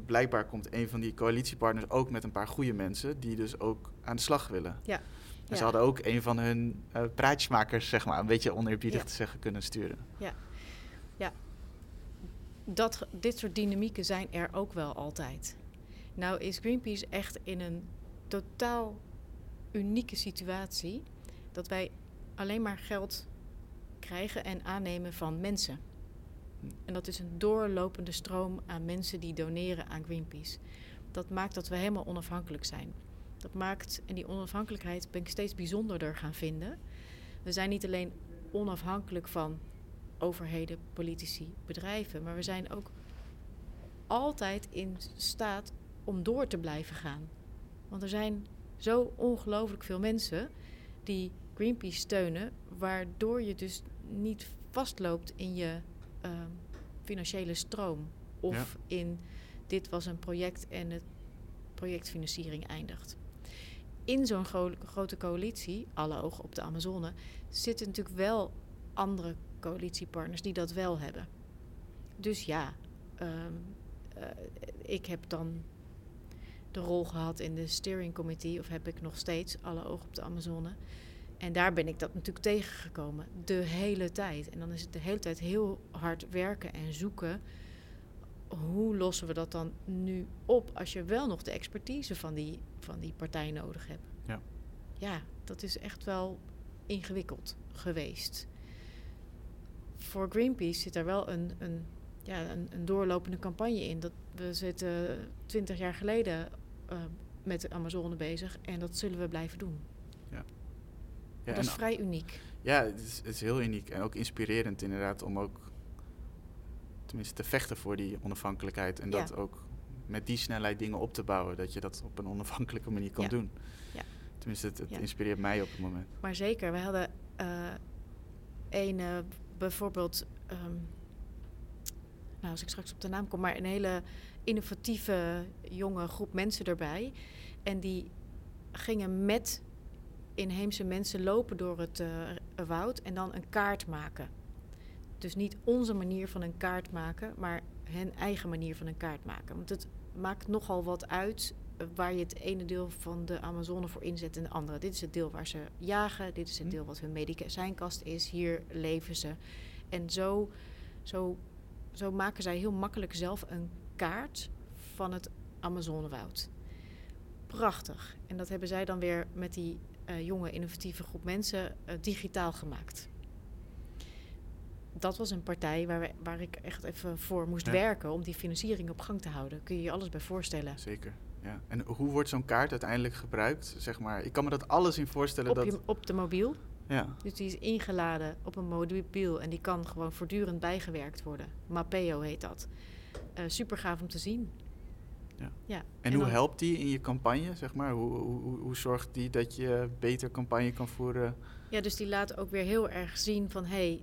blijkbaar komt een van die coalitiepartners ook met een paar goede mensen die dus ook aan de slag willen. Ja. En ze Ja. hadden ook een van hun eh praatjesmakers, zeg maar, een beetje oneerbiedig Ja. te zeggen, kunnen sturen. Dat, dit soort dynamieken zijn er ook wel altijd. Nou is Greenpeace echt in een totaal unieke situatie dat wij alleen maar geld krijgen en aannemen van mensen. En dat is een doorlopende stroom aan mensen die doneren aan Greenpeace. Dat maakt dat we helemaal onafhankelijk zijn. Dat maakt, en die onafhankelijkheid ben ik steeds bijzonderder gaan vinden. We zijn niet alleen onafhankelijk van overheden, politici, bedrijven, maar we zijn ook altijd in staat om door te blijven gaan. Want er zijn zo ongelooflijk veel mensen die Greenpeace steunen, waardoor je dus niet vastloopt in je ehm, financiële stroom. Of in dit was een project en het projectfinanciering eindigt. In zo'n gro- grote coalitie, alle ogen op de Amazone, zitten natuurlijk wel andere coalitiepartners die dat wel hebben. Dus ja, ehm, eh, ik heb dan de rol gehad in de steering committee, of heb ik nog steeds alle ogen op de Amazone. En daar ben ik dat natuurlijk tegengekomen, de hele tijd. En dan is het de hele tijd heel hard werken en zoeken. Hoe lossen we dat dan nu op als je wel nog de expertise van die, van die partij nodig hebt? Ja. Ja, dat is echt wel ingewikkeld geweest. Voor Greenpeace zit er wel een, een, ja, een, een doorlopende campagne in. Dat we zitten twintig jaar geleden eh, met de Amazone bezig en dat zullen we blijven doen. Ja, dat is vrij uniek. ja het, is, het is heel uniek en ook inspirerend inderdaad om ook tenminste te vechten voor die onafhankelijkheid en Ja. dat ook met die snelheid dingen op te bouwen, dat je dat op een onafhankelijke manier kan Ja. doen. Ja. Tenminste, het, het Ja. inspireert mij op het moment. Maar zeker, we hadden eh een eh, bijvoorbeeld, ehm, nou als ik straks op de naam kom, maar een hele innovatieve jonge groep mensen erbij. En die gingen met inheemse mensen lopen door het eh, woud en dan een kaart maken. Dus niet onze manier van een kaart maken, maar hun eigen manier van een kaart maken. Want het maakt nogal wat uit eh, waar je het ene deel van de Amazone voor inzet en de andere. Dit is het deel waar ze jagen, dit is het Hm. deel wat hun medicijnkast is, hier leven ze. En zo, zo, zo maken zij heel makkelijk zelf een kaart van het Amazonewoud. Prachtig. En dat hebben zij dan weer met die eh, jonge innovatieve groep mensen eh, digitaal gemaakt. Dat was een partij waar, we, waar ik echt even voor moest Ja. werken om die financiering op gang te houden. Kun je je alles bij voorstellen. Zeker. Ja. En hoe wordt zo'n kaart uiteindelijk gebruikt? Zeg maar, ik kan me dat alles in voorstellen. Op, dat, je, op de mobiel. ja. Dus die is ingeladen op een mobiel en die kan gewoon voortdurend bijgewerkt worden. Mapeo heet dat. Eh super gaaf om te zien. Ja. ja. En, En hoe dan- helpt die in je campagne? Zeg maar? hoe, hoe, hoe, hoe zorgt die dat je beter campagne kan voeren? Ja, dus die laat ook weer heel erg zien van... hé, hey,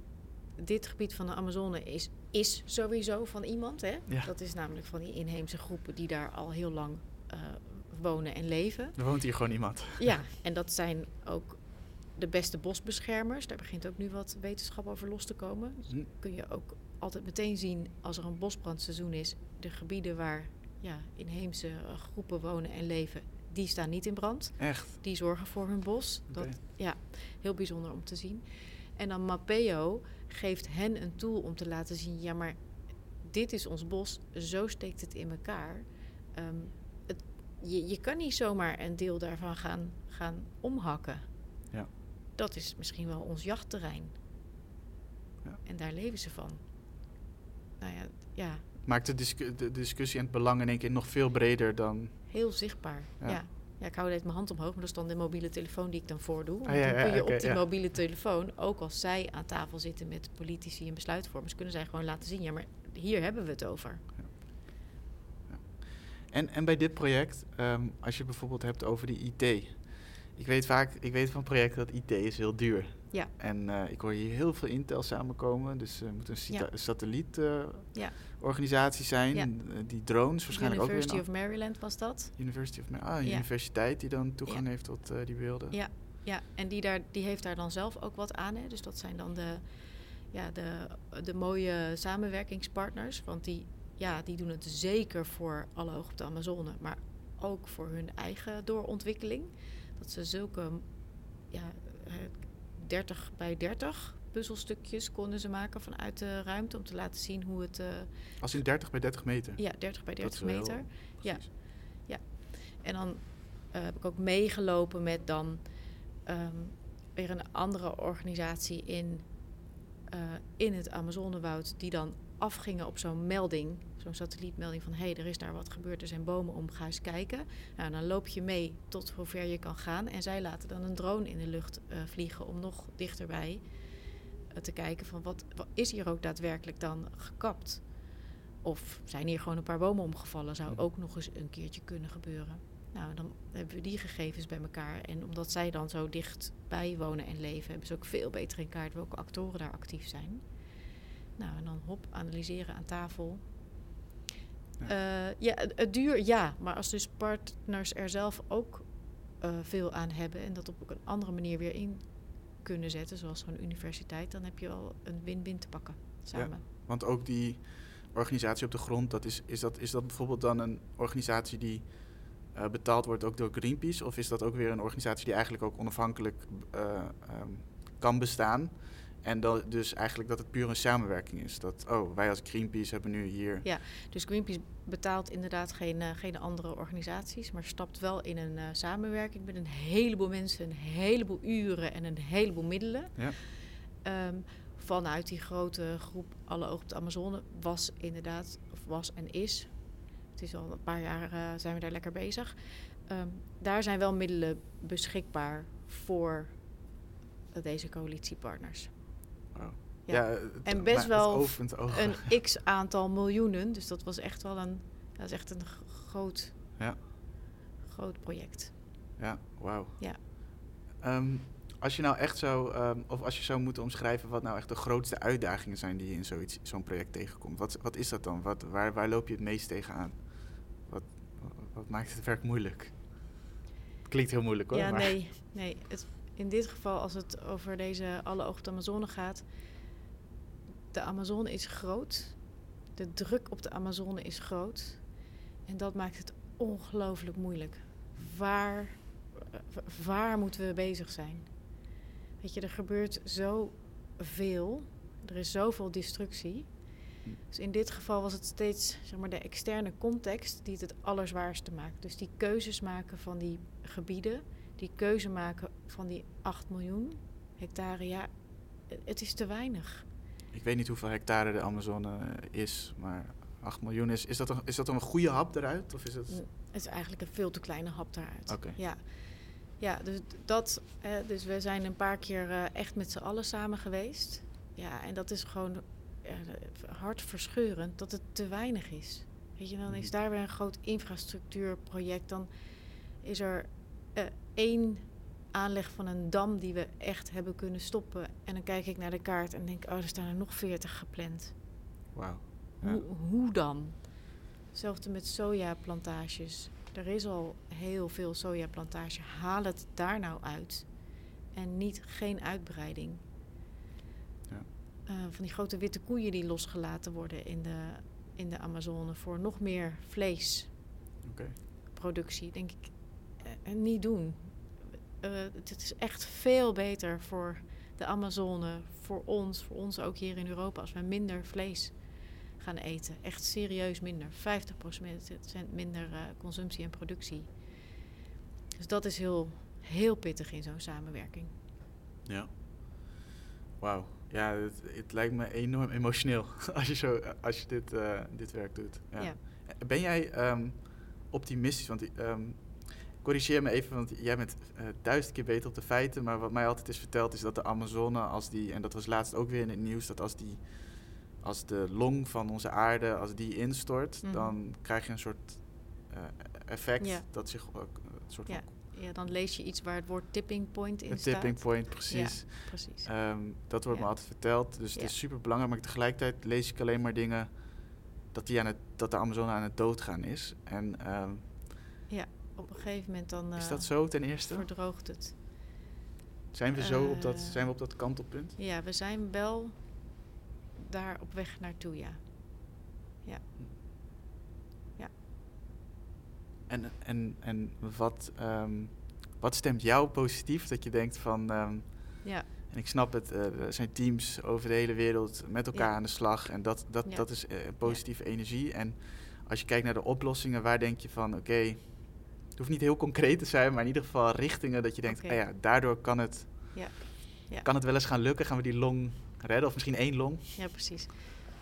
dit gebied van de Amazone is, is sowieso van iemand. Hè? Ja. Dat is namelijk van die inheemse groepen die daar al heel lang eh, wonen en leven. Er woont hier gewoon iemand. Ja, en dat zijn ook de beste bosbeschermers. Daar begint ook nu wat wetenschap over los te komen. Dus Hm. kun je ook altijd meteen zien als er een bosbrandseizoen is. De gebieden waar ja, inheemse eh, groepen wonen en leven, die staan niet in brand. Echt. Die zorgen voor hun bos. Dat, ja, heel bijzonder om te zien. En dan Mapeo geeft hen een tool om te laten zien... ja, maar dit is ons bos, zo steekt het in elkaar. Ehm, het, je, je kan niet zomaar een deel daarvan gaan, gaan omhakken. Ja. Dat is misschien wel ons jachtterrein. Ja. En daar leven ze van. Nou ja, ja Maakt de, discu- de discussie en het belang in één keer nog veel breder dan... heel zichtbaar. Ja. Ja. Ja. ik hou net mijn hand omhoog, maar dat is dan de mobiele telefoon die ik dan voordoe. Ah, ja, dan kun je op die mobiele telefoon, ook als zij aan tafel zitten met politici en besluitvormers, kunnen zij gewoon laten zien, ja, maar hier hebben we het over. En, en bij dit project, ehm, als je bijvoorbeeld hebt over die IT. Ik weet vaak, ik weet van projecten dat IT is heel duur. Ja. En eh, ik hoor hier heel veel Intel samenkomen. Dus het moet een Ja. satellietorganisatie Ja. organisatie zijn. Ja. Eh, die drones waarschijnlijk University ook weer. of Maryland was dat. University of Ma- ah, Ja. universiteit die dan toegang heeft tot eh, die beelden. Ja, ja. en die, daar, die heeft daar dan zelf ook wat aan. Hè. Dus dat zijn dan de, ja, de, de mooie samenwerkingspartners. Want die, ja, die doen het zeker voor alle oog op de Amazone, maar ook voor hun eigen doorontwikkeling. Dat ze zulke ja, eh, 30 bij 30 puzzelstukjes konden ze maken vanuit de ruimte om te laten zien hoe het. eh, Als in 30 bij 30 meter. ja, 30 bij Dat is 30 wel heel- meter. Ja. precies. En dan eh, heb ik ook meegelopen met dan ehm, weer een andere organisatie in, eh, in het Amazonewoud... die dan afgingen op zo'n melding, zo'n satellietmelding van... hé, hey, er is daar wat gebeurd, er zijn bomen om, ga eens kijken. Nou, dan loop je mee tot hoever je kan gaan. En zij laten dan een drone in de lucht vliegen om nog dichterbij te kijken... van wat, wat is hier ook daadwerkelijk dan gekapt? Of zijn hier gewoon een paar bomen omgevallen? Zou ook nog eens een keertje kunnen gebeuren. Nou, dan hebben we die gegevens bij elkaar. En omdat zij dan zo dichtbij wonen en leven, hebben ze ook veel beter in kaart welke actoren daar actief zijn. Nou, en dan hop, analyseren aan tafel. Ja. Ja, ja het, het duur, ja. Maar als dus partners er zelf ook eh, veel aan hebben en dat op een andere manier weer in kunnen zetten, zoals zo'n universiteit, dan heb je wel een win-win te pakken samen. Want ook die organisatie op de grond, dat is, is, dat, is dat bijvoorbeeld dan een organisatie die eh, betaald wordt ook door Greenpeace? Of is dat ook weer een organisatie die eigenlijk ook onafhankelijk eh, ehm, kan bestaan? En dan, dus eigenlijk dat het puur een samenwerking is. Dat, oh, wij als Greenpeace hebben nu hier... Ja. Dus Greenpeace betaalt inderdaad geen, eh, geen andere organisaties, maar stapt wel in een eh, samenwerking met een heleboel mensen, een heleboel uren en een heleboel middelen. Ja. Ehm, vanuit die grote groep Alle Oog op de Amazone was inderdaad, of was en is, het is al een paar jaar eh, zijn we daar lekker bezig. Ehm, daar zijn wel middelen beschikbaar voor deze coalitiepartners. Ja. het- En het- best wel Het. Een x aantal miljoenen, dus dat was echt wel een Dat is echt een groot, Ja. groot project. Ja, wauw. Ja. Ehm, als je nou echt zou, ehm, of als je zou moeten omschrijven wat nou echt de grootste uitdagingen zijn die je in zoiets, zo'n project tegenkomt, wat, wat is dat dan? Wat, waar, waar loop je het meest tegenaan? Wat, wat maakt het werk moeilijk? Klinkt heel moeilijk hoor. ja, maar- nee. nee het, in dit geval, als het over deze Alle Oog de Amazone gaat... De Amazone is groot. De druk op de Amazone is groot. En dat maakt het ongelooflijk moeilijk. Waar, waar moeten we bezig zijn? Weet je, er gebeurt zoveel. Er is zoveel destructie. Dus in dit geval was het steeds zeg maar, de externe context die het het allerzwaarste maakt. Dus die keuzes maken van die gebieden, die keuze maken van die 8 miljoen hectare, ja, het is te weinig. Ik weet niet hoeveel hectare de Amazone is, maar 8 miljoen is. Is dat, een, is dat een goede hap eruit? Of is het. Het is eigenlijk een veel te kleine hap daaruit. Ja. Ja, dus dat. dus we zijn een paar keer eh, echt met z'n allen samen geweest. Ja, en dat is gewoon eh, hartverscheurend dat het te weinig is. Weet je, dan is Mhm. daar weer een groot infrastructuurproject. Dan is er eh, één aanleg van een dam die we echt hebben kunnen stoppen. En dan kijk ik naar de kaart en denk, oh, er staan er nog veertig gepland. Wauw. Ja. Hoe, hoe dan? Hetzelfde met sojaplantages. Er is al heel veel sojaplantage. Haal het daar nou uit. En niet geen uitbreiding. Ja. Eh, van die grote witte koeien die losgelaten worden in de, in de Amazone voor nog meer vleesproductie. Oké. Denk ik, eh, niet doen. Eh, het is echt veel beter voor de Amazone, voor ons, voor ons ook hier in Europa, als we minder vlees gaan eten. Echt serieus minder. 50% minder eh, consumptie en productie. Dus dat is heel, heel pittig in zo'n samenwerking. Ja. Wauw. Ja, het, het lijkt me enorm emotioneel <laughs> als je, zo, als je dit, eh, dit werk doet. Ja. Ja. Ben jij ehm, optimistisch? Want ehm, corrigeer me even, want jij bent eh, duizend keer beter op de feiten. Maar wat mij altijd is verteld is dat de Amazone, als die, en dat was laatst ook weer in het nieuws, dat als die als de long van onze aarde, als die instort, Mhm. dan krijg je een soort eh, effect Ja. dat zich ook een soort Ja, van Ja, dan lees je iets waar het woord tipping point in een staat. tipping point, precies. Precies. Ehm, dat wordt me Ja. altijd verteld. Dus het Ja. is super belangrijk. Maar tegelijkertijd lees ik alleen maar dingen dat, die aan het, dat de Amazone aan het doodgaan is. En ehm, Op een gegeven moment dan is eh, dat zo ten eerste? verdroogt het. Zijn we zo op dat, Eh, zijn we op dat kantelpunt? Ja, we zijn wel daar op weg naartoe, ja. En, en, en wat, ehm, wat stemt jou positief dat je denkt van... ehm, Ja, en ik snap het, eh, er zijn teams over de hele wereld met elkaar Ja. aan de slag. En dat, dat, Ja. dat is eh, positieve energie. En als je kijkt naar de oplossingen, waar denk je van... Oké, het hoeft niet heel concreet te zijn, maar in ieder geval richtingen dat je denkt... Ah ja, daardoor kan het, Ja. Ja. kan het wel eens gaan lukken. Gaan we die long redden? Of misschien één long? ja, precies.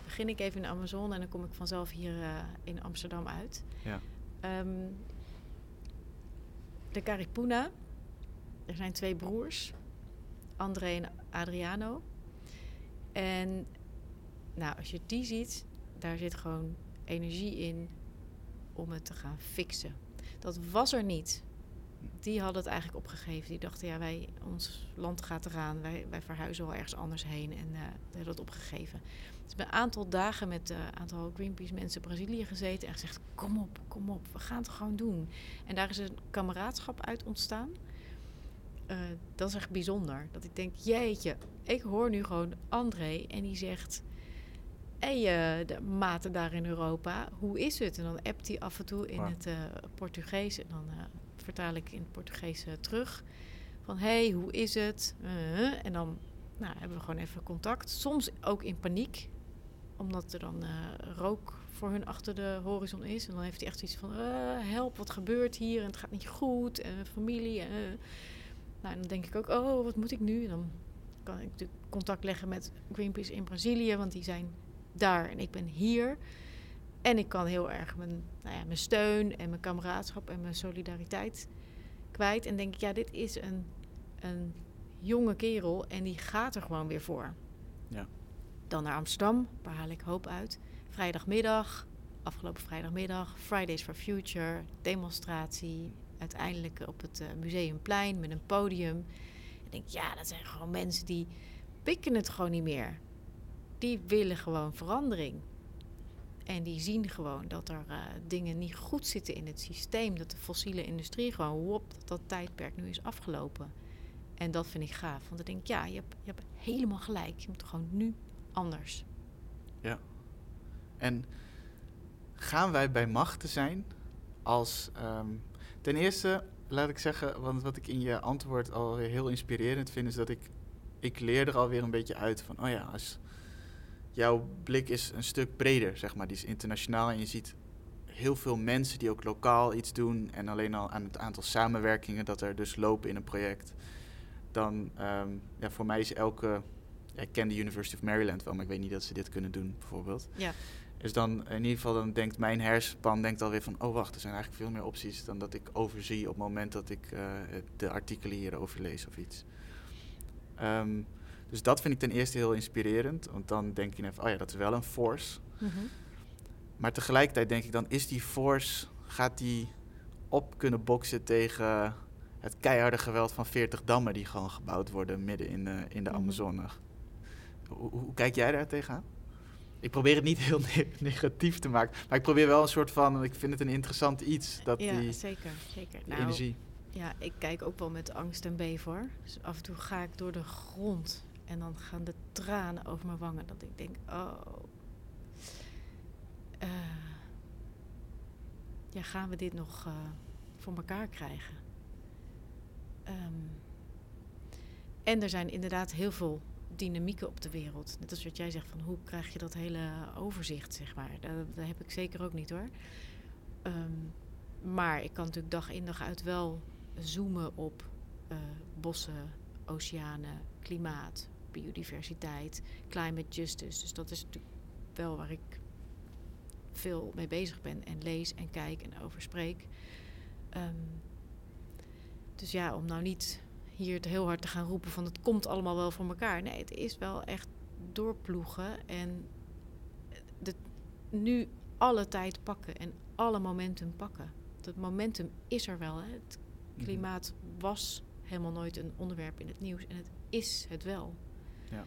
Begin ik even in de Amazone en dan kom ik vanzelf hier eh, in Amsterdam uit. Ja. Ehm, de Caripuna. Er zijn twee broers, André en Adriano. En nou, als je die ziet, daar zit gewoon energie in om het te gaan fixen. Dat was er niet. Die hadden het eigenlijk opgegeven. Die dachten, ja, wij, ons land gaat eraan. Wij, wij verhuizen wel ergens anders heen. En eh die hebben dat opgegeven. Dus ik ben een aantal dagen met een aantal Greenpeace mensen in Brazilië gezeten. En gezegd, kom op, kom op, we gaan het gewoon doen. En daar is een kameraadschap uit ontstaan. Eh, dat is echt bijzonder. Dat ik denk, jeetje, ik hoor nu gewoon André en die zegt... Hey, de maten daar in Europa, hoe is het? En dan appt hij af en toe in het eh, Portugees. En dan eh, vertaal ik in het Portugees eh, terug. Van, hé, hey, hoe is het? En dan nou, hebben we gewoon even contact. Soms ook in paniek. Omdat er dan rook voor hun achter de horizon is. En dan heeft hij echt iets van, help, wat gebeurt hier? En het gaat niet goed. En familie. Nou, en dan denk ik ook, oh, wat moet ik nu? En dan kan ik natuurlijk contact leggen met Greenpeace in Brazilië. Want die zijn daar en ik ben hier. En ik kan heel erg mijn, nou ja, mijn steun en mijn kameraadschap en mijn solidariteit kwijt. En denk ik, ja, dit is een, een jonge kerel en die gaat er gewoon weer voor. Ja. Dan naar Amsterdam, waar haal ik hoop uit. Vrijdagmiddag, afgelopen vrijdagmiddag. Fridays for Future, demonstratie. Uiteindelijk op het uh, Museumplein met een podium. Ik denk, ja, dat zijn gewoon mensen die pikken het gewoon niet meer. Die willen gewoon verandering. En die zien gewoon dat er uh, dingen niet goed zitten in het systeem. Dat de fossiele industrie gewoon, wop, dat dat tijdperk nu is afgelopen. En dat vind ik gaaf. Want dan denk ik, ja, je hebt, je hebt helemaal gelijk. Je moet gewoon nu anders. Ja. En gaan wij bij machten zijn als... Um, ten eerste, laat ik zeggen, want wat ik in je antwoord alweer heel inspirerend vind... is dat ik, ik leer er alweer een beetje uit van... oh ja, als jouw blik is een stuk breder, zeg maar. Die is internationaal en je ziet heel veel mensen die ook lokaal iets doen. En alleen al aan het aantal samenwerkingen dat er dus lopen in een project. Dan, um, ja, voor mij is elke... Ja, ik ken de University of Maryland wel, maar ik weet niet dat ze dit kunnen doen, bijvoorbeeld. Ja. Dus dan, in ieder geval, dan denkt mijn hersenpan denkt alweer van... oh, wacht, er zijn eigenlijk veel meer opties dan dat ik overzie... op het moment dat ik uh, de artikelen hierover lees of iets. Um, dus dat vind ik ten eerste heel inspirerend. Want dan denk je even, oh ja, dat is wel een force. Mm -hmm. Maar tegelijkertijd denk ik dan, is die force, gaat die op kunnen boksen tegen het keiharde geweld van 40 dammen die gewoon gebouwd worden midden in, uh, in de Mhm. Amazone? Hoe, hoe, kijk jij daar tegenaan? Ik probeer het niet heel ne negatief te maken, maar ik probeer wel een soort van, ik vind het een interessant iets, dat ja, die, zeker, zeker. die Nou, energie. Ja, ik kijk ook wel met angst en beven hoor. Dus af en toe ga ik door de grond en dan gaan de tranen over mijn wangen. Dat ik denk, oh. Uh, ja, gaan we dit nog uh, voor elkaar krijgen? Um, en er zijn inderdaad heel veel dynamieken op de wereld. Net als wat jij zegt, van hoe krijg je dat hele overzicht, zeg maar. Dat, heb ik zeker ook niet hoor. Um, maar ik kan natuurlijk dag in dag uit wel zoomen op uh, bossen, oceanen, klimaat, biodiversiteit, climate justice. Dus dat is natuurlijk wel waar ik veel mee bezig ben en lees en kijk en over spreek. Um, dus ja, om nou niet hier heel hard te gaan roepen van het komt allemaal wel voor elkaar. Nee, het is wel echt doorploegen en de, nu alle tijd pakken en alle momentum pakken. Het momentum is er wel. Hè. Het klimaat was helemaal nooit een onderwerp in het nieuws en het is het wel. Ja.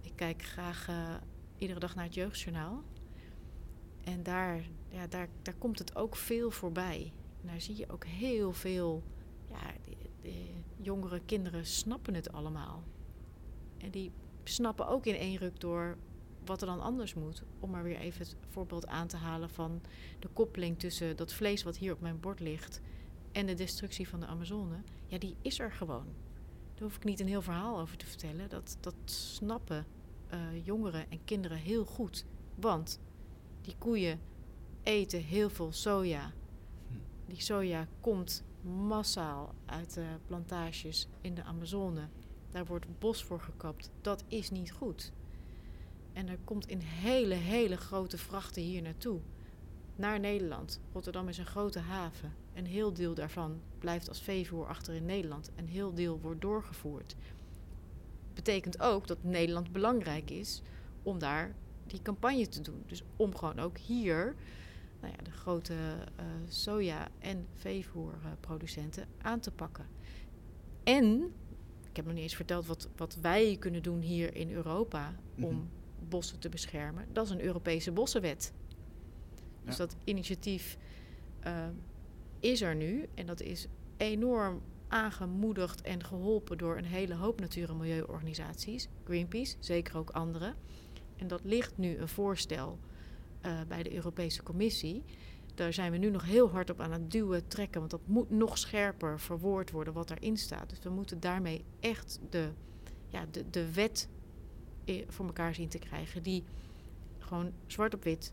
Ik kijk graag uh, iedere dag naar het jeugdjournaal. En daar, ja, daar, daar komt het ook veel voorbij. Daar zie je ook heel veel. Ja, jongere kinderen snappen het allemaal. En die snappen ook in één ruk door wat er dan anders moet. Om maar weer even het voorbeeld aan te halen van de koppeling tussen dat vlees wat hier op mijn bord ligt en de destructie van de Amazone. Ja, die is er gewoon. Daar hoef ik niet een heel verhaal over te vertellen. Dat, dat snappen uh, jongeren en kinderen heel goed. Want die koeien eten heel veel soja. Die soja komt massaal uit de plantages in de Amazone. Daar wordt bos voor gekapt. Dat is niet goed. En er komt in hele, hele grote vrachten hier naartoe. Naar Nederland. Rotterdam is een grote haven. Een heel deel daarvan blijft als veevoer achter in Nederland. Een heel deel wordt doorgevoerd. Betekent ook dat Nederland belangrijk is om daar die campagne te doen. Dus om gewoon ook hier nou ja, de grote uh, soja- en veevoerproducenten aan te pakken. En, ik heb nog niet eens verteld wat, wat wij kunnen doen hier in Europa om mm -hmm. bossen te beschermen. Dat is een Europese bossenwet. Dus dat initiatief uh, is er nu en dat is enorm aangemoedigd en geholpen door een hele hoop natuur- en milieuorganisaties. Greenpeace, zeker ook andere. En dat ligt nu een voorstel uh, bij de Europese Commissie. Daar zijn we nu nog heel hard op aan het duwen, trekken, want dat moet nog scherper verwoord worden wat daarin staat. Dus we moeten daarmee echt de, ja, de, de wet voor elkaar zien te krijgen die gewoon zwart op wit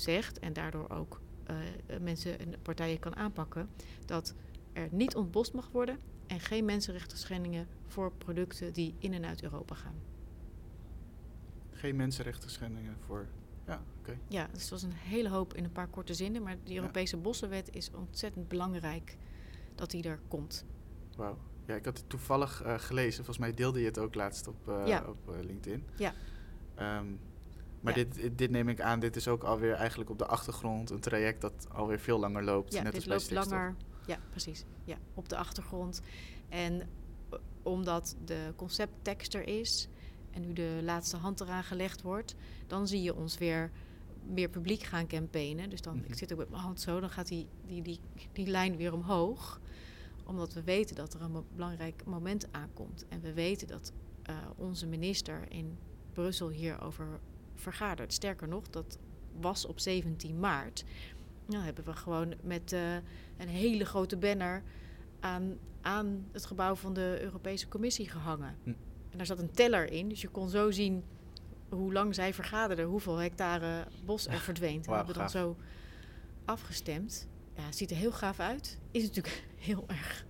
zegt en daardoor ook uh, mensen en partijen kan aanpakken dat er niet ontbost mag worden en geen mensenrechten schendingen voor producten die in en uit Europa gaan. Geen mensenrechten schendingen voor. Ja, oké. Okay. Ja, dus dat was een hele hoop in een paar korte zinnen. Maar de Europese ja. Bossenwet is ontzettend belangrijk dat die er komt. Wauw. Ja, ik had het toevallig uh, gelezen. Volgens mij deelde je het ook laatst op, uh, ja. op LinkedIn. Ja. Um, Maar Ja. dit, dit neem ik aan, dit is ook alweer eigenlijk op de achtergrond een traject dat alweer veel langer loopt. Ja, net dit als loopt langer. Ja, precies. Ja, op de achtergrond. En eh, omdat de concepttekst er is en nu de laatste hand eraan gelegd wordt, dan zie je ons weer meer publiek gaan campaignen. Dus dan, Mhm. ik zit ook met mijn hand zo, dan gaat die, die, die, die lijn weer omhoog. Omdat we weten dat er een belangrijk moment aankomt. En we weten dat eh, onze minister in Brussel hierover vergadert. Sterker nog, dat was op 17 maart. Nou hebben we gewoon met eh, een hele grote banner aan, aan het gebouw van de Europese Commissie gehangen. Hm. En daar zat een teller in, dus je kon zo zien hoe lang zij vergaderden, hoeveel hectare bos er verdween. En dat Wauw, hebben we dan zo afgestemd. Ja, het ziet er heel gaaf uit. Is natuurlijk <laughs> heel erg.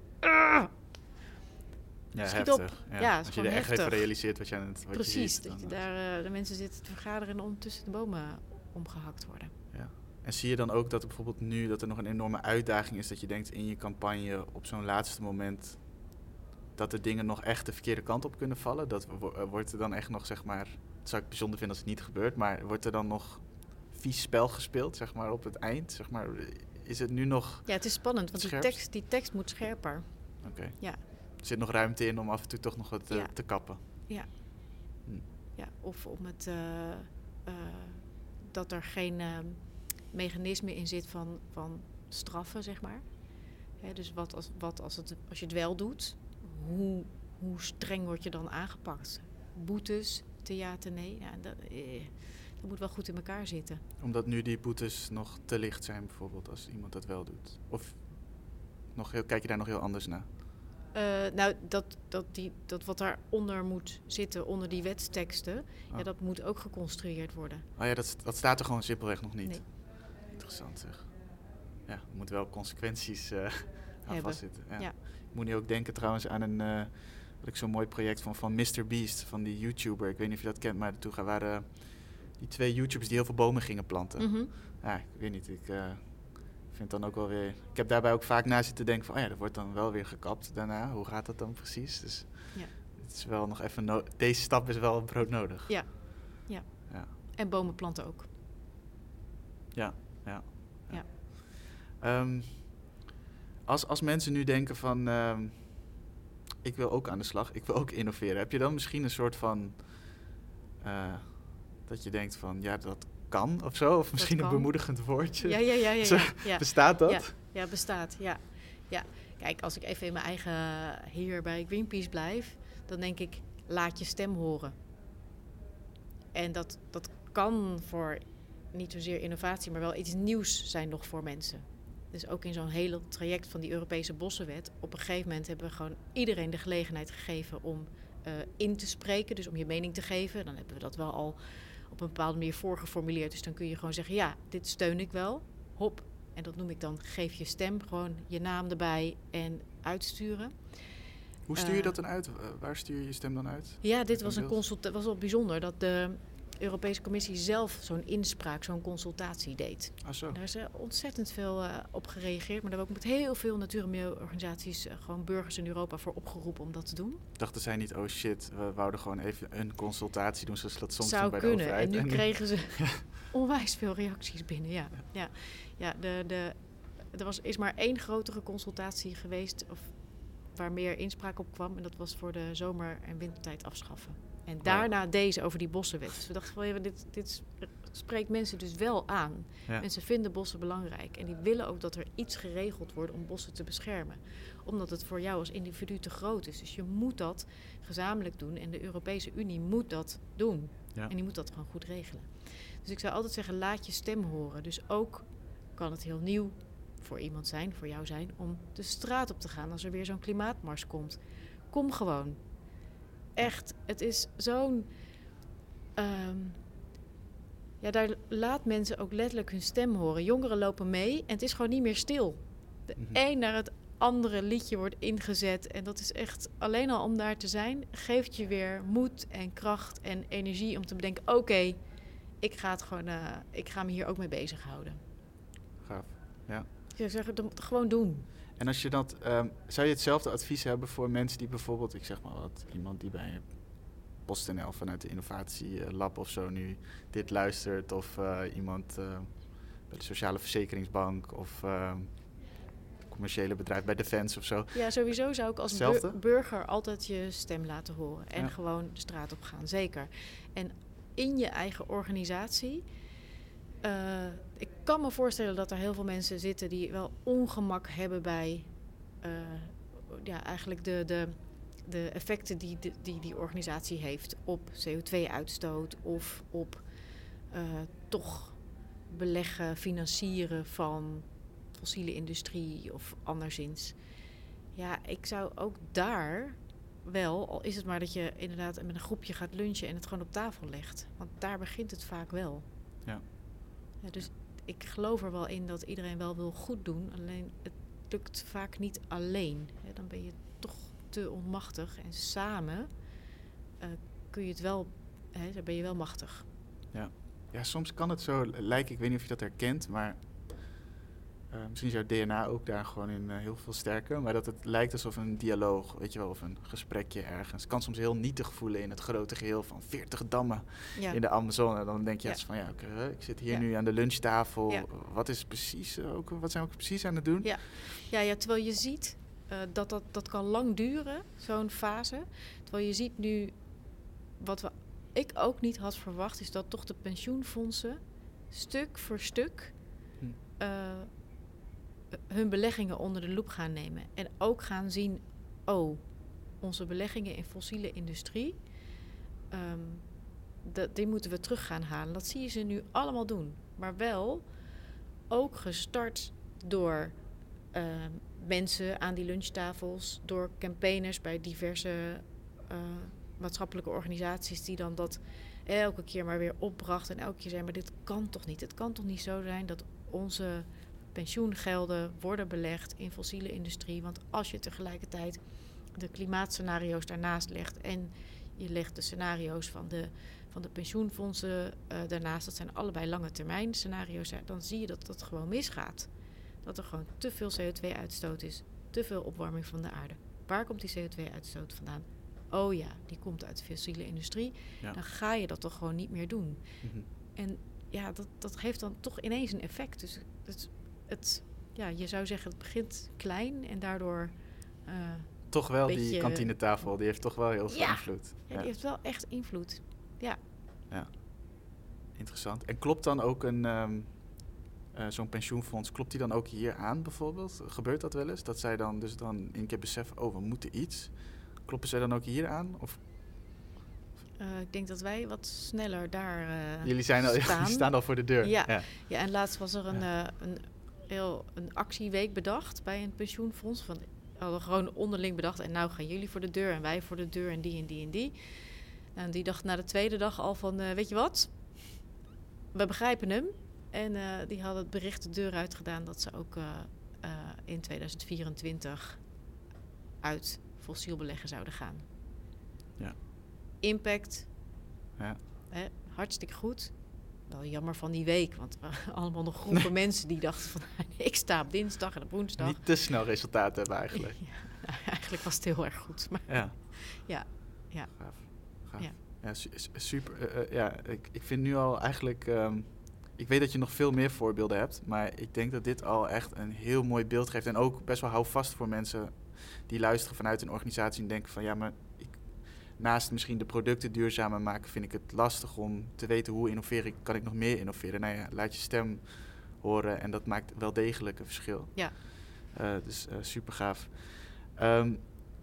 Ja, Schiet heftig. op. Ja. Ja, Als je er echt even realiseert wat je aan het wat je Precies, ziet, dat je eh, daar eh, de mensen zitten te vergaderen en ondertussen de bomen omgehakt worden. En zie je dan ook dat er bijvoorbeeld nu dat er nog een enorme uitdaging is dat je denkt in je campagne op zo'n laatste moment dat de dingen nog echt de verkeerde kant op kunnen vallen? Dat wo- eh, wordt er dan echt nog zeg maar, dat zou ik bijzonder vinden als het niet gebeurt, maar wordt er dan nog vies spel gespeeld zeg maar op het eind? Zeg maar, is het nu nog? Ja, het is spannend, want die tekst, die tekst moet scherper. Oké. Ja. Er zit nog ruimte in om af en toe toch nog wat eh, Ja. te kappen. Ja, of om het, eh, eh, dat er geen eh, mechanisme in zit van, van straffen, zeg maar. Hè, dus wat, als, wat als, het, als je het wel doet, hoe, hoe streng word je dan aangepakt? Boetes, te ja, te nee. Ja, dat, eh, dat moet wel goed in elkaar zitten. Omdat nu die boetes nog te licht zijn bijvoorbeeld als iemand dat wel doet. Of nog heel, kijk je daar nog heel anders naar? Eh, nou, dat, dat, die, dat wat daaronder moet zitten, onder die wetsteksten, ja, Oh. dat moet ook geconstrueerd worden. Oh ja, dat, dat staat er gewoon simpelweg nog niet. Nee. Interessant zeg. Ja, er moeten wel consequenties eh <laughs> aan Hebben. vastzitten. Ja. Ja. Ik moet nu ook denken trouwens aan een, eh, wat ik zo'n mooi project van, van Mr. Beast, van die YouTuber. Ik weet niet of je dat kent, maar toen waren die twee YouTubers die heel veel bomen gingen planten. Mhm. Ja, ik weet niet, ik vind dan ook wel weer... Ik heb daarbij ook vaak na zitten denken van, oh ja, dat wordt dan wel weer gekapt daarna. Hoe gaat dat dan precies? Dus Ja. het is wel nog even... no- Deze stap is wel broodnodig. Ja. Ja. Ja. En bomen planten ook. Ja, ja. Ja. Ehm, als, als mensen nu denken van, ehm, ik wil ook aan de slag, ik wil ook innoveren. Heb je dan misschien een soort van, eh, dat je denkt van, ja, dat kan of zo? Of misschien een bemoedigend woordje? Ja, ja, ja, ja. <laughs> Zo, ja, ja. Bestaat dat? Ja, ja, bestaat. Ja. ja. Kijk, als ik even in mijn eigen hier bij Greenpeace blijf, dan denk ik, laat je stem horen. En dat, dat kan voor niet zozeer innovatie, maar wel iets nieuws zijn nog voor mensen. Dus ook in zo'n hele traject van die Europese Bossenwet, op een gegeven moment hebben we gewoon iedereen de gelegenheid gegeven om eh, in te spreken, dus om je mening te geven. Dan hebben we dat wel al op een bepaalde manier voorgeformuleerd. Dus dan kun je gewoon zeggen, ja, dit steun ik wel. Hop. En dat noem ik dan geef je stem, gewoon je naam erbij en uitsturen. Hoe stuur je Eh, dat dan uit? Eh, Waar stuur je je stem dan uit? Ja, dit was een consult was wel bijzonder dat de Europese Commissie zelf zo'n inspraak, zo'n consultatie deed. Ah zo. Daar is eh, ontzettend veel eh, op gereageerd, maar daar hebben ook met heel veel natuur- en milieuorganisaties, eh, gewoon burgers in Europa voor opgeroepen om dat te doen. Dachten zij niet, oh shit, we wouden gewoon even een consultatie doen, zoals dat soms Zou bij de kunnen. overheid. En nu kregen ze <laughs> onwijs veel reacties binnen. Ja, ja. ja de, de, er was, is maar één grotere consultatie geweest of, waar meer inspraak op kwam. En dat was voor de zomer- en wintertijd afschaffen. En daarna deze over die bossenwet. Dus we dachten van, ja, dit, dit spreekt mensen dus wel aan. Ja. Mensen vinden bossen belangrijk. En die willen ook dat er iets geregeld wordt om bossen te beschermen. Omdat het voor jou als individu te groot is. Dus je moet dat gezamenlijk doen. En de Europese Unie moet dat doen. En die moet dat gewoon goed regelen. Dus ik zou altijd zeggen, laat je stem horen. Dus ook kan het heel nieuw voor iemand zijn, voor jou zijn, om de straat op te gaan als er weer zo'n klimaatmars komt. Kom gewoon. Echt, het is zo'n. ehm, ja, daar laat mensen ook letterlijk hun stem horen. Jongeren lopen mee en het is gewoon niet meer stil. De Mhm. een naar het andere liedje wordt ingezet. En dat is echt alleen al om daar te zijn, geeft je weer moed en kracht en energie om te bedenken: oké, ik ga het gewoon, eh, ik ga me hier ook mee bezighouden. Gaaf. Ik zou zeggen, gewoon doen. En als je dat, ehm, zou je hetzelfde advies hebben voor mensen die bijvoorbeeld, ik zeg maar wat, iemand die bij PostNL vanuit de innovatielab of zo nu dit luistert. Of eh, iemand eh, bij de Sociale Verzekeringsbank of uh, commerciële bedrijf bij Defense of zo. Ja, sowieso zou ik als bur- burger altijd je stem laten horen. En Ja. gewoon de straat op gaan, zeker. En in je eigen organisatie... eh, ik kan me voorstellen dat er heel veel mensen zitten die wel ongemak hebben bij... eh, ja, eigenlijk de, de, de effecten die, de- die die organisatie heeft op CO2-uitstoot... of op eh, toch beleggen, financieren van fossiele industrie of anderszins. Ja, ik zou ook daar wel, al is het maar dat je inderdaad met een groepje gaat lunchen en het gewoon op tafel legt. Want daar begint het vaak wel. Ja. Ja, dus ik geloof er wel in dat iedereen wel wil goed doen, alleen het lukt vaak niet alleen. Dan ben je toch te onmachtig en samen eh, kun je het wel, hè, dan ben je wel machtig. Ja, soms kan het zo lijken, ik weet niet of je dat herkent, maar eh, misschien is jouw DNA ook daar gewoon in eh, heel veel sterker. Maar dat het lijkt alsof een dialoog, weet je wel, of een gesprekje ergens. Kan soms heel nietig voelen in het grote geheel van 40 dammen Ja. in de Amazone. Dan denk je Ja. van ja, oké, hè, ik zit hier Ja. nu aan de lunchtafel. Wat is precies eh, ook, wat zijn we precies aan het doen? Ja. Ja, ja, terwijl je ziet dat, dat dat kan lang duren, zo'n fase. Terwijl je ziet nu, wat we, ik ook niet had verwacht, is dat toch de pensioenfondsen stuk voor stuk Hm. Hun beleggingen onder de loep gaan nemen. En ook gaan zien, oh, onze beleggingen in fossiele industrie, ehm, dat, die moeten we terug gaan halen. Dat zie je ze nu allemaal doen. Maar wel ook gestart door ehm, mensen aan die lunchtafels, door campaigners bij diverse eh, maatschappelijke organisaties die dan dat elke keer maar weer opbrachten en elke keer zeiden, maar dit kan toch niet? Het kan toch niet zo zijn dat onze pensioengelden worden belegd in fossiele industrie? Want als je tegelijkertijd de klimaatscenario's daarnaast legt en je legt de scenario's van de, van de pensioenfondsen eh, daarnaast, dat zijn allebei lange termijn scenario's, dan zie je dat dat gewoon misgaat. Dat er gewoon te veel CO2-uitstoot is, te veel opwarming van de aarde. Waar komt die CO2-uitstoot vandaan? Oh ja, die komt uit de fossiele industrie. Ja. Dan ga je dat toch gewoon niet meer doen. Mhm. En ja, dat, dat geeft dan toch ineens een effect. Dus het, het, ja, je zou zeggen, het begint klein en daardoor. eh, Toch wel die kantinetafel, die heeft toch wel heel veel Ja. invloed. ja, die heeft wel echt invloed. Interessant. En klopt dan ook een ehm, eh, zo'n pensioenfonds, klopt die dan ook hier aan bijvoorbeeld? Gebeurt dat wel eens? Dat zij dan dus dan in keer beseffen, oh, we moeten iets. Kloppen zij dan ook hier aan? Of Eh, ik denk dat wij wat sneller daar. jullie zijn al, <laughs> staan. staan al voor de deur? Ja. ja. Ja, en laatst was er een, een, heel, een actieweek bedacht bij een pensioenfonds. Van, we hadden gewoon onderling bedacht. En nou gaan jullie voor de deur en wij voor de deur en die en die en die. En die dacht na de tweede dag al van, eh, weet je wat? We begrijpen hem. En eh, die hadden het bericht de deur uitgedaan dat ze ook eh, in 2024 uit fossiel beleggen zouden gaan. Ja. Impact, Ja. hè, hartstikke goed. Wel jammer van die week, want allemaal nog groepen <laughs> mensen die dachten van <laughs> ik sta op dinsdag en op woensdag. Niet te snel resultaten hebben eigenlijk. <laughs> Ja, eigenlijk was het heel erg goed. Maar Ja. Ja, ja. Gaaf. Gaaf. Ja. Ja, su- su- super. eh, eh, ja, ik, ik vind nu al eigenlijk... ehm, ik weet dat je nog veel meer voorbeelden hebt, maar ik denk dat dit al echt een heel mooi beeld geeft. En ook best wel houvast voor mensen die luisteren vanuit een organisatie en denken van ja, maar naast misschien de producten duurzamer maken, vind ik het lastig om te weten hoe innoveer ik, kan ik nog meer innoveren. Nou ja, laat je stem horen en dat maakt wel degelijk een verschil. Ja. Eh, dus super gaaf. Ehm,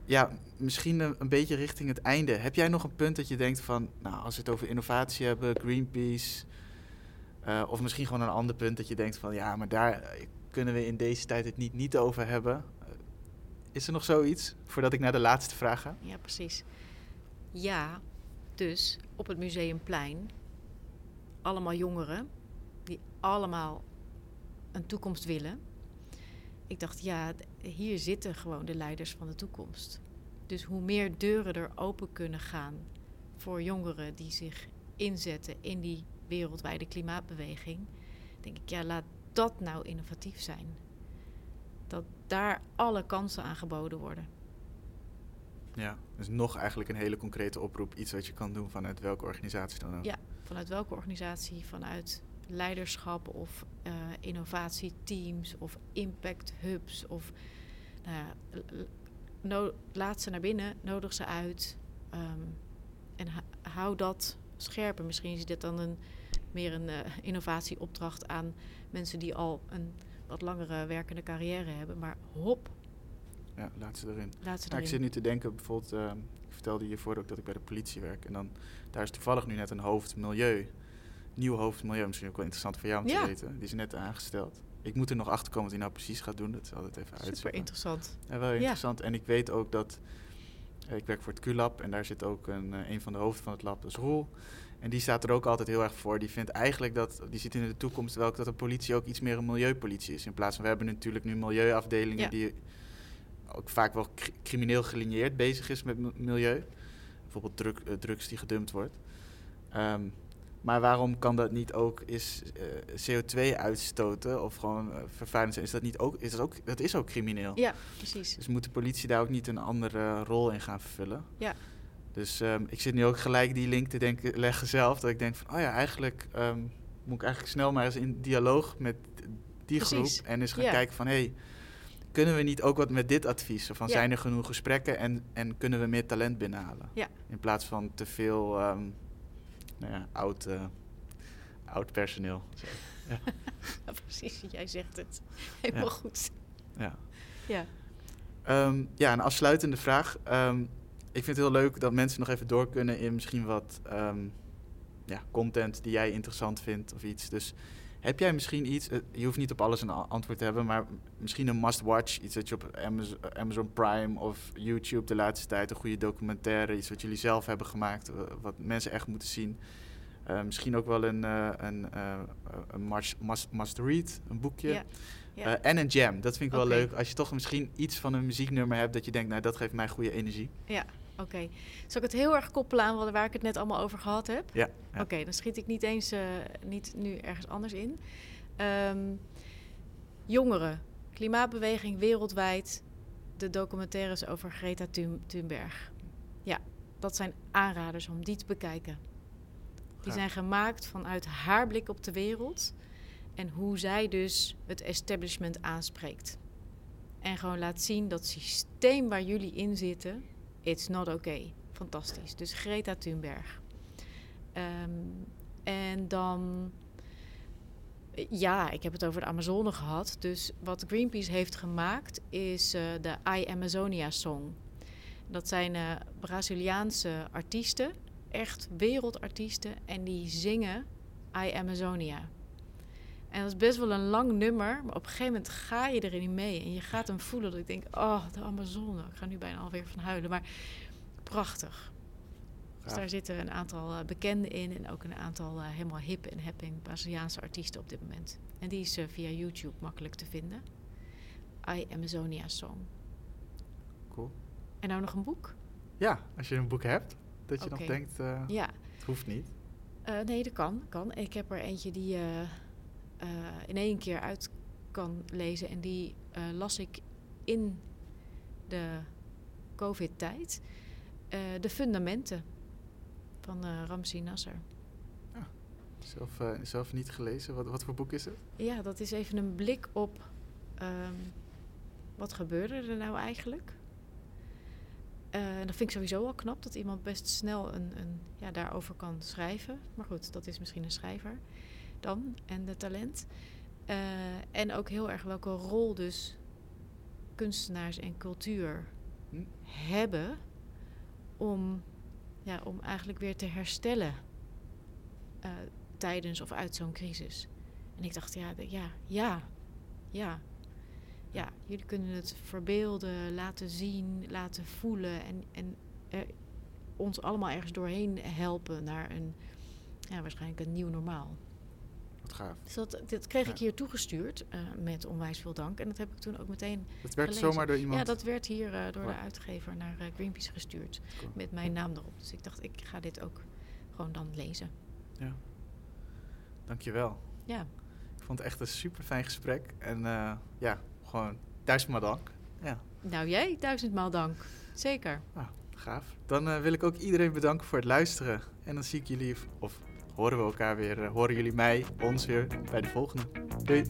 ja, misschien een, een beetje richting het einde. Heb jij nog een punt dat je denkt van, nou, als we het over innovatie hebben, Greenpeace, eh, of misschien gewoon een ander punt dat je denkt van, ja, maar daar eh, kunnen we in deze tijd het niet, niet over hebben. Eh, is er nog zoiets voordat ik naar de laatste vraag ga? ja, precies. Ja, dus op het Museumplein allemaal jongeren die allemaal een toekomst willen. Ik dacht, ja, hier zitten gewoon de leiders van de toekomst. Dus hoe meer deuren er open kunnen gaan voor jongeren die zich inzetten in die wereldwijde klimaatbeweging, denk ik, ja, laat dat nou innovatief zijn. Dat daar alle kansen aan geboden worden. Ja, dus nog eigenlijk een hele concrete oproep. Iets wat je kan doen vanuit welke organisatie dan ook. Ja, vanuit welke organisatie, vanuit leiderschap of uh, innovatieteams of impact hubs of nou ja, no laat ze naar binnen, nodig ze uit um, en hou dat scherper. Misschien is dit dan een, meer een uh, innovatieopdracht aan mensen die al een wat langere werkende carrière hebben, maar hop. Ja, laat ze erin. Laat ze ik zit nu te denken, bijvoorbeeld, uh, ik vertelde je voor ook dat ik bij de politie werk. En dan, daar is toevallig nu net een hoofd milieu nieuw hoofdmilieu. Misschien ook wel interessant voor jou om te weten. Die is net aangesteld. Ik moet er nog achter komen wat hij nou precies gaat doen. Dat is altijd even uitzoeken. Super interessant. Ja, wel interessant. En ik weet ook dat... Uh, ik werk voor het Q-lab en daar zit ook een, uh, een van de hoofden van het lab, dat is Roel. En die staat er ook altijd heel erg voor. Die vindt eigenlijk dat, die ziet in de toekomst wel dat de politie ook iets meer een milieupolitie is. In plaats van, we hebben natuurlijk nu milieuafdelingen ja. die ook vaak wel cr crimineel gelineerd bezig is met milieu. Bijvoorbeeld druk, uh, drugs die gedumpt wordt. Um, maar waarom kan dat niet ook is uh, CO2 uitstoten of gewoon uh, vervuilend zijn? Is dat niet ook? Is dat ook? Dat is ook crimineel. Ja, precies. Dus moet de politie daar ook niet een andere rol in gaan vervullen? Ja. Dus um, ik zit nu ook gelijk die link te denken, leggen zelf. Dat ik denk van, oh ja, eigenlijk um, moet ik eigenlijk snel maar eens in dialoog met die precies. groep en eens gaan ja. kijken van, hé, hey, kunnen we niet ook wat met dit advies? Van, Ja. zijn er genoeg gesprekken en, en kunnen we meer talent binnenhalen? Ja. In plaats van te veel um, nou ja, oud, uh, oud personeel. <laughs> Ja. Precies, jij zegt het. Helemaal goed. ja. Ja. Ehm, ja, een afsluitende vraag. Ehm, ik vind het heel leuk dat mensen nog even door kunnen in misschien wat ja, content die jij interessant vindt of iets. Dus heb jij misschien iets, eh, je hoeft niet op alles een antwoord te hebben, maar misschien een must-watch, iets dat je op Amazon, Amazon Prime of YouTube de laatste tijd, een goede documentaire, iets wat jullie zelf hebben gemaakt, eh, wat mensen echt moeten zien. Eh, misschien ook wel een, een, een must, must, een boekje. En een jam, dat vind ik wel leuk. Als je toch misschien iets van een muzieknummer hebt dat je denkt, nou dat geeft mij goede energie. Ja, oké. Zal ik het heel erg koppelen aan wat- waar ik het net allemaal over gehad heb? Ja. ja. Oké, dan schiet ik niet eens eh, niet nu ergens anders in. Ehm, jongeren, klimaatbeweging wereldwijd, de documentaires over Greta Thun- Thunberg. Ja, dat zijn aanraders om die te bekijken. Die zijn gemaakt vanuit haar blik op de wereld en hoe zij dus het establishment aanspreekt. En gewoon laat zien dat systeem waar jullie in zitten, it's not okay. Fantastisch. Dus Greta Thunberg. Ehm, en dan, ja, ik heb het over de Amazone gehad. Dus wat Greenpeace heeft gemaakt is eh, de I Amazonia Song. Dat zijn eh, Braziliaanse artiesten, echt wereldartiesten, en die zingen I Amazonia. En dat is best wel een lang nummer, maar op een gegeven moment ga je erin mee en je gaat hem voelen. Dat ik denk, oh, de Amazone. Ik ga nu bijna alweer van huilen, maar prachtig. Dus daar zitten een aantal eh, bekenden in en ook een aantal eh, helemaal hip en happening Braziliaanse artiesten op dit moment. En die is eh, via YouTube makkelijk te vinden. I Amazonia Song. Cool. En nou nog een boek? Ja, als je een boek hebt, dat je nog denkt, Ja, het hoeft niet. Nee, dat kan, kan. Ik heb er eentje die eh, in één keer uit kan lezen. En die eh, las ik in de COVID-tijd. Eh, de fundamenten van eh Ramsi Nasser. Zelf, eh, zelf niet gelezen. Wat, wat voor boek is het? Ja, dat is even een blik op ehm, wat gebeurde er nou eigenlijk. En dat vind ik sowieso al knap dat iemand best snel een, een, ja, daarover kan schrijven. Maar goed, dat is misschien een schrijver dan en de talent. Eh, en ook heel erg welke rol dus kunstenaars en cultuur Hm? hebben om, ja, om eigenlijk weer te herstellen eh, tijdens of uit zo'n crisis. En ik dacht, ja, de- ja, ja, ja. Ja, jullie kunnen het verbeelden, laten zien, laten voelen en, en er, ons allemaal ergens doorheen helpen naar een, ja, waarschijnlijk een nieuw normaal. Wat gaaf. Dus dat, dit kreeg ik hier toegestuurd eh, met onwijs veel dank. En dat heb ik toen ook meteen Dat werd gelezen. zomaar door iemand. ja, dat werd hier eh, door de uitgever naar eh, Greenpeace gestuurd. Cool. Met mijn naam erop. Dus ik dacht, ik ga dit ook gewoon dan lezen. Ja. Dankjewel. Ja, Ik vond het echt een super fijn gesprek. En ja, gewoon duizendmaal dank. Ja. nou jij, duizendmaal dank. Zeker. Nou, Gaaf. Dan wil ik ook iedereen bedanken voor het luisteren. En dan zie ik jullie, of horen we elkaar weer, eh, horen jullie mij, ons weer bij de volgende. Doei!